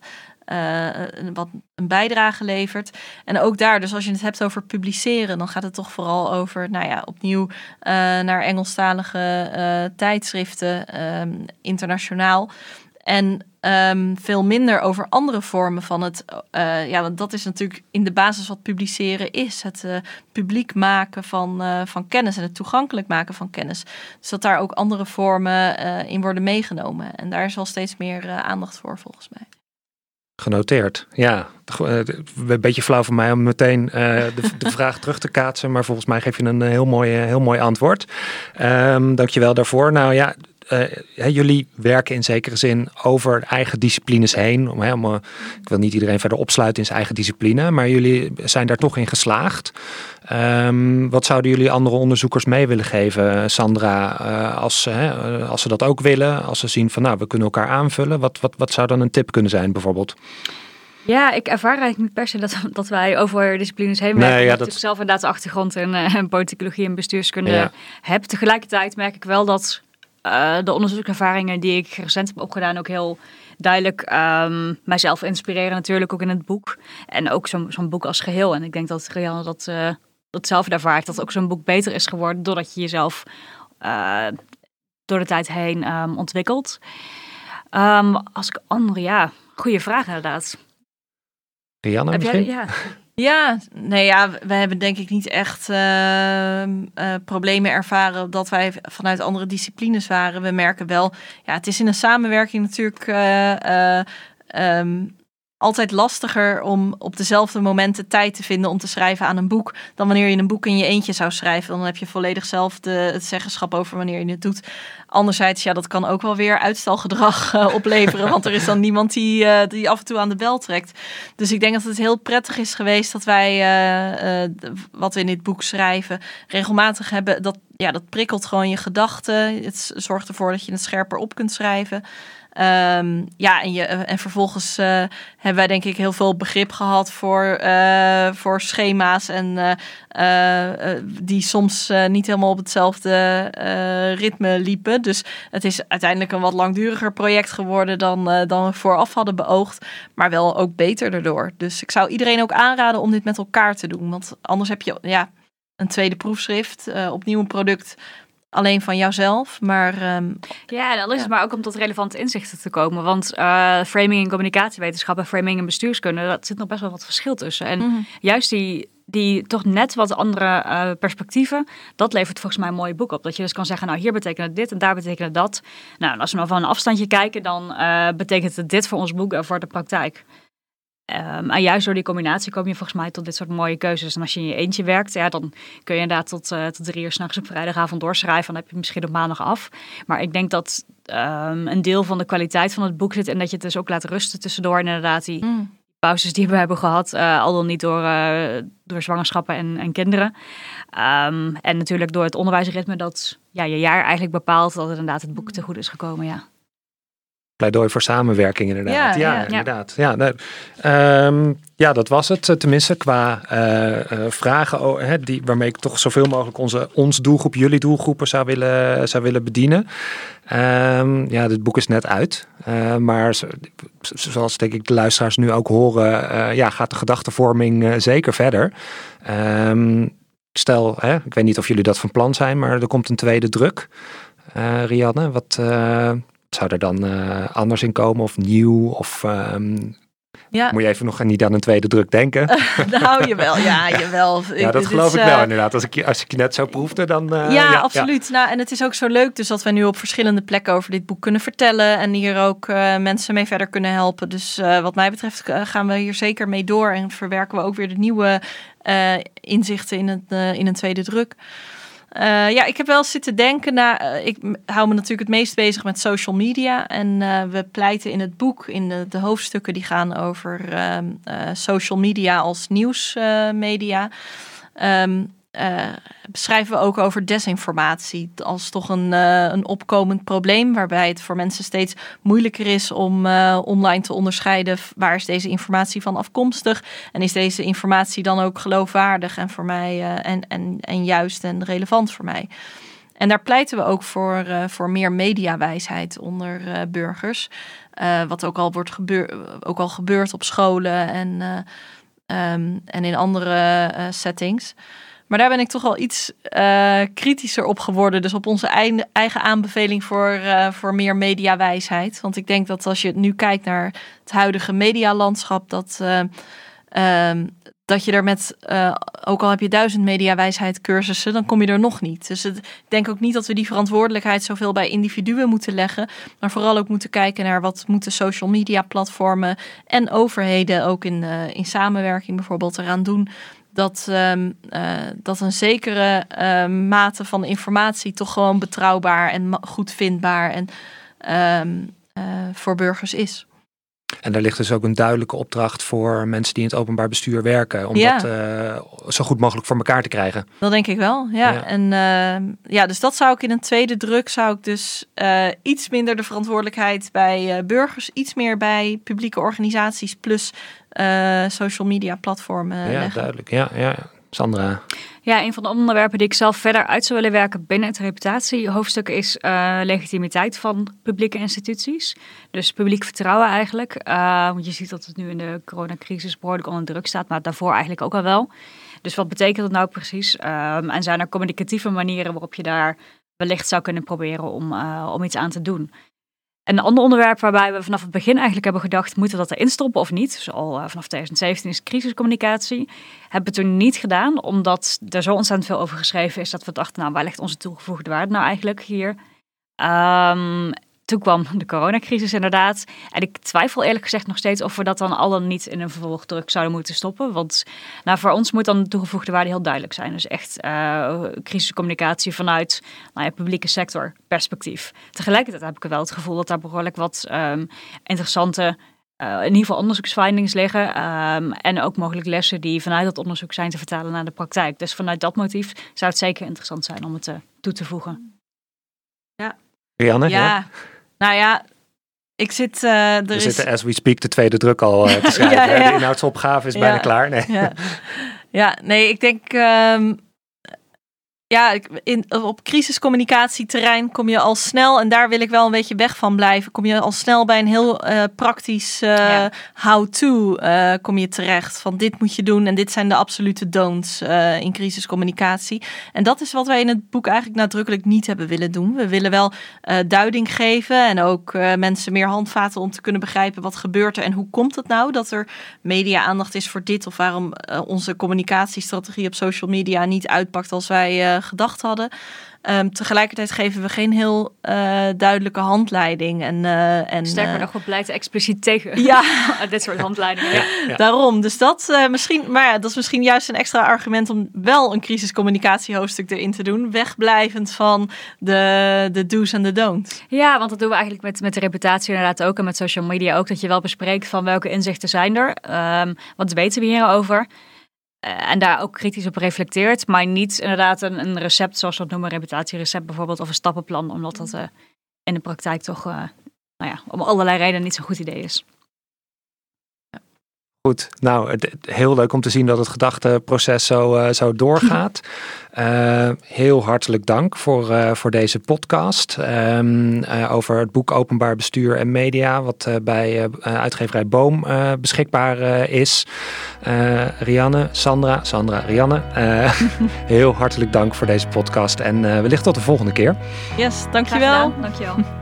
uh, wat een bijdrage levert. En ook daar, dus als je het hebt over publiceren, dan gaat het toch vooral over, nou ja, opnieuw uh, naar Engelstalige uh, tijdschriften, internationaal. en ehm, veel minder over andere vormen van het. Ja, want dat is natuurlijk in de basis wat publiceren is. Het publiek maken van, van kennis en het toegankelijk maken van kennis. Dus dat daar ook andere vormen in worden meegenomen. En daar is wel steeds meer aandacht voor, volgens mij. Genoteerd. Ja, een beetje flauw van mij om meteen de, de, *laughs* vraag terug te kaatsen. Maar volgens mij geef je een heel mooi, heel mooi antwoord. Um, dankjewel daarvoor. Nou ja, uh, jullie werken in zekere zin over eigen disciplines heen. Om, hè, om, uh, ik wil niet iedereen verder opsluiten in zijn eigen discipline, maar jullie zijn daar toch in geslaagd. Um, wat zouden jullie andere onderzoekers mee willen geven, Sandra, uh, als, als ze dat ook willen? Als ze zien van nou, we kunnen elkaar aanvullen. Wat, wat, wat zou dan een tip kunnen zijn bijvoorbeeld? Ja, ik ervaar eigenlijk niet per se dat, dat wij over disciplines heen werken. Nee, ja, dat... ik zelf inderdaad de achtergrond in, uh, politicologie en bestuurskunde ja. heb. Tegelijkertijd merk ik wel dat uh, de onderzoekservaringen die ik recent heb opgedaan ook heel duidelijk um, mijzelf inspireren natuurlijk ook in het boek. En ook zo'n boek als geheel. En ik denk dat Rianne dat, uh, dat zelf ervaart. Dat ook zo'n boek beter is geworden doordat je jezelf uh, door de tijd heen um, ontwikkelt. Um, als ik andere, ja, goede vraag inderdaad. Rianne Heb misschien? Jij, ja. *laughs* Ja, nee, ja, we hebben denk ik niet echt uh, uh, problemen ervaren dat wij vanuit andere disciplines waren. We merken wel, ja, het is in een samenwerking natuurlijk uh, um, altijd lastiger om op dezelfde momenten tijd te vinden om te schrijven aan een boek. Dan wanneer je een boek in je eentje zou schrijven. Dan heb je volledig zelf de, het zeggenschap over wanneer je het doet. Anderzijds, ja, dat kan ook wel weer uitstelgedrag uh, *laughs* opleveren. want er is dan niemand die, uh, die af en toe aan de bel trekt. Dus ik denk dat het heel prettig is geweest dat wij uh, wat we in dit boek schrijven regelmatig hebben. Dat, ja, dat prikkelt gewoon je gedachten. Het zorgt ervoor dat je het scherper op kunt schrijven. Um, ja, en, je, en vervolgens uh, hebben wij denk ik heel veel begrip gehad voor, uh, voor schema's en uh, die soms niet helemaal op hetzelfde ritme liepen. Dus het is uiteindelijk een wat langduriger project geworden dan, dan we vooraf hadden beoogd, maar wel ook beter daardoor. Dus ik zou iedereen ook aanraden om dit met elkaar te doen, want anders heb je ja, een tweede proefschrift, opnieuw een product alleen van jouzelf. Maar, um, ja, dan is het maar ook om tot relevante inzichten te komen. Want uh, framing en communicatiewetenschap en framing en bestuurskunde, dat zit nog best wel wat verschil tussen. En mm -hmm. juist die, die toch net wat andere uh, perspectieven, dat levert volgens mij een mooi boek op. Dat je dus kan zeggen, nou hier betekent het dit en daar betekent het dat. Nou, en als we nou van een afstandje kijken, dan uh, betekent het dit voor ons boek en voor de praktijk. Um, en juist door die combinatie kom je volgens mij tot dit soort mooie keuzes. En als je in je eentje werkt, ja, dan kun je inderdaad tot, uh, tot drie uur s'nachts op vrijdagavond doorschrijven. Dan heb je misschien op maandag af. Maar ik denk dat um, een deel van de kwaliteit van het boek zit en dat je het dus ook laat rusten tussendoor. En inderdaad die mm. pauzes die we hebben gehad, uh, al dan niet door, uh, door zwangerschappen en, en kinderen. Um, en natuurlijk door het onderwijsritme dat ja, je jaar eigenlijk bepaalt dat het inderdaad het boek te goed is gekomen, ja pleidooi voor samenwerking inderdaad. Ja, ja, inderdaad. Ja, um, ja, dat was het. Tenminste, qua uh, uh, vragen oh, hè, die, waarmee ik toch zoveel mogelijk onze, ons doelgroep, jullie doelgroepen zou willen, zou willen bedienen. Um, ja, dit boek is net uit. Uh, maar zoals denk ik de luisteraars nu ook horen, ja, gaat de gedachtenvorming zeker verder. Um, stel, hè, ik weet niet of jullie dat van plan zijn, maar er komt een tweede druk. Rianne, wat, zou er dan uh, anders in komen of nieuw? Of um, ja. moet je even nog niet aan een tweede druk denken? *laughs* nou, jawel. Ja, *laughs* jawel. ja, dat geloof ik wel uh, inderdaad. Als ik, als ik je net zo proefde, dan... Uh, ja, ja, absoluut. Ja. Nou, en het is ook zo leuk dus dat we nu op verschillende plekken over dit boek kunnen vertellen. En hier ook mensen mee verder kunnen helpen. Dus wat mij betreft gaan we hier zeker mee door. En verwerken we ook weer de nieuwe inzichten in, het, in een tweede druk. Uh, ja, ik heb wel zitten denken naar. Uh, ik hou me natuurlijk het meest bezig met social media. En uh, we pleiten in het boek, in de, de hoofdstukken die gaan over ehm, social media als nieuwsmedia. Um, uh, beschrijven we ook over desinformatie als toch een, uh, een opkomend probleem, waarbij het voor mensen steeds moeilijker is om uh, online te onderscheiden waar is deze informatie van afkomstig en is deze informatie dan ook geloofwaardig en voor mij en, en, en juist en relevant voor mij. En daar pleiten we ook voor, voor meer mediawijsheid onder burgers, wat ook al, wordt gebeur ook al gebeurt op scholen en, um, en in andere settings. Maar daar ben ik toch wel iets uh, kritischer op geworden. Dus op onze eigen aanbeveling voor, uh, voor meer mediawijsheid. Want ik denk dat als je nu kijkt naar het huidige medialandschap, dat, uh, dat je er met, ook al heb je duizend mediawijsheid cursussen, dan kom je er nog niet. Dus ik denk ook niet dat we die verantwoordelijkheid zoveel bij individuen moeten leggen. Maar vooral ook moeten kijken naar wat moeten social media platformen en overheden ook in, in samenwerking bijvoorbeeld eraan doen dat, um, uh, dat een zekere uh, mate van informatie toch gewoon betrouwbaar en goed vindbaar en um, uh, voor burgers is. En daar ligt dus ook een duidelijke opdracht voor mensen die in het openbaar bestuur werken. Om ja. dat uh, zo goed mogelijk voor elkaar te krijgen. Dat denk ik wel, ja. ja. En uh, ja, dus dat zou ik in een tweede druk, zou ik dus uh, iets minder de verantwoordelijkheid bij burgers, iets meer bij publieke organisaties plus social media platformen ja, leggen. duidelijk. Ja, ja. Sandra. Ja, een van de onderwerpen die ik zelf verder uit zou willen werken binnen het reputatiehoofdstuk is uh, legitimiteit van publieke instituties. Dus publiek vertrouwen eigenlijk. Uh, want je ziet dat het nu in de coronacrisis behoorlijk onder druk staat, maar daarvoor eigenlijk ook al wel. Dus wat betekent dat nou precies? Um, en zijn er communicatieve manieren waarop je daar wellicht zou kunnen proberen om, uh, om iets aan te doen? En een ander onderwerp waarbij we vanaf het begin eigenlijk hebben gedacht, moeten we dat erin stoppen of niet? Dus al uh, vanaf 2017 is crisiscommunicatie. Hebben we toen niet gedaan, omdat er zo ontzettend veel over geschreven is dat we dachten, nou, waar ligt onze toegevoegde waarde nou eigenlijk hier? Um, toen kwam de coronacrisis inderdaad. En ik twijfel eerlijk gezegd nog steeds of we dat dan allen niet in een vervolgdruk zouden moeten stoppen. Want nou, voor ons moet dan de toegevoegde waarde heel duidelijk zijn. Dus echt uh, crisiscommunicatie vanuit nou ja, publieke sector perspectief. Tegelijkertijd heb ik wel het gevoel dat daar behoorlijk wat um, interessante uh, in ieder geval onderzoeksfindings liggen. Um, en ook mogelijk lessen die vanuit dat onderzoek zijn te vertalen naar de praktijk. Dus vanuit dat motief zou het zeker interessant zijn om het uh, toe te voegen. Ja. Rianne? ja. ja. Nou ja, ik zit. Uh, er We is... zitten as we speak de tweede druk al uh, te *laughs* schrijven. ja, ja. De inhoudsopgave is bijna klaar. Nee. Ja. ja, nee, ik denk. Um, ja, in, op crisiscommunicatieterrein kom je al snel, en daar wil ik wel een beetje weg van blijven, kom je al snel bij een heel uh, praktisch uh, ja. how-to uh, kom je terecht. Van dit moet je doen en dit zijn de absolute don'ts in crisiscommunicatie. En dat is wat wij in het boek eigenlijk nadrukkelijk niet hebben willen doen. We willen wel duiding geven en ook mensen meer handvaten om te kunnen begrijpen wat gebeurt er en hoe komt het nou dat er media aandacht is voor dit of waarom onze communicatiestrategie op social media niet uitpakt als wij gedacht hadden. Um, tegelijkertijd geven we geen heel uh, duidelijke handleiding. En, uh, en, Sterker nog, we pleiten expliciet tegen ja. *laughs* dit soort handleidingen. Ja, ja. Daarom. Dus dat, uh, misschien, maar ja, dat is misschien juist een extra argument om wel een crisiscommunicatiehoofdstuk erin te doen. Wegblijvend van de, de do's en de don'ts. Ja, want dat doen we eigenlijk met, met de reputatie inderdaad ook. En met social media ook. Dat je wel bespreekt van welke inzichten zijn er. Um, wat weten we hierover? Uh, en daar ook kritisch op reflecteert, maar niet inderdaad een, een recept, zoals we het noemen, reputatierecept bijvoorbeeld, of een stappenplan, omdat dat uh, in de praktijk toch, uh, nou ja, om allerlei redenen niet zo'n goed idee is. Goed, nou, het, heel leuk om te zien dat het gedachteproces zo, uh, zo doorgaat. Uh, *laughs* heel hartelijk dank voor, uh, voor deze podcast um, over het boek Openbaar Bestuur en Media, wat bij uitgeverij Boom beschikbaar is. Rianne, Sandra, Sandra, Rianne, *laughs* heel hartelijk dank voor deze podcast en wellicht tot de volgende keer. Yes, dankjewel. Dankjewel.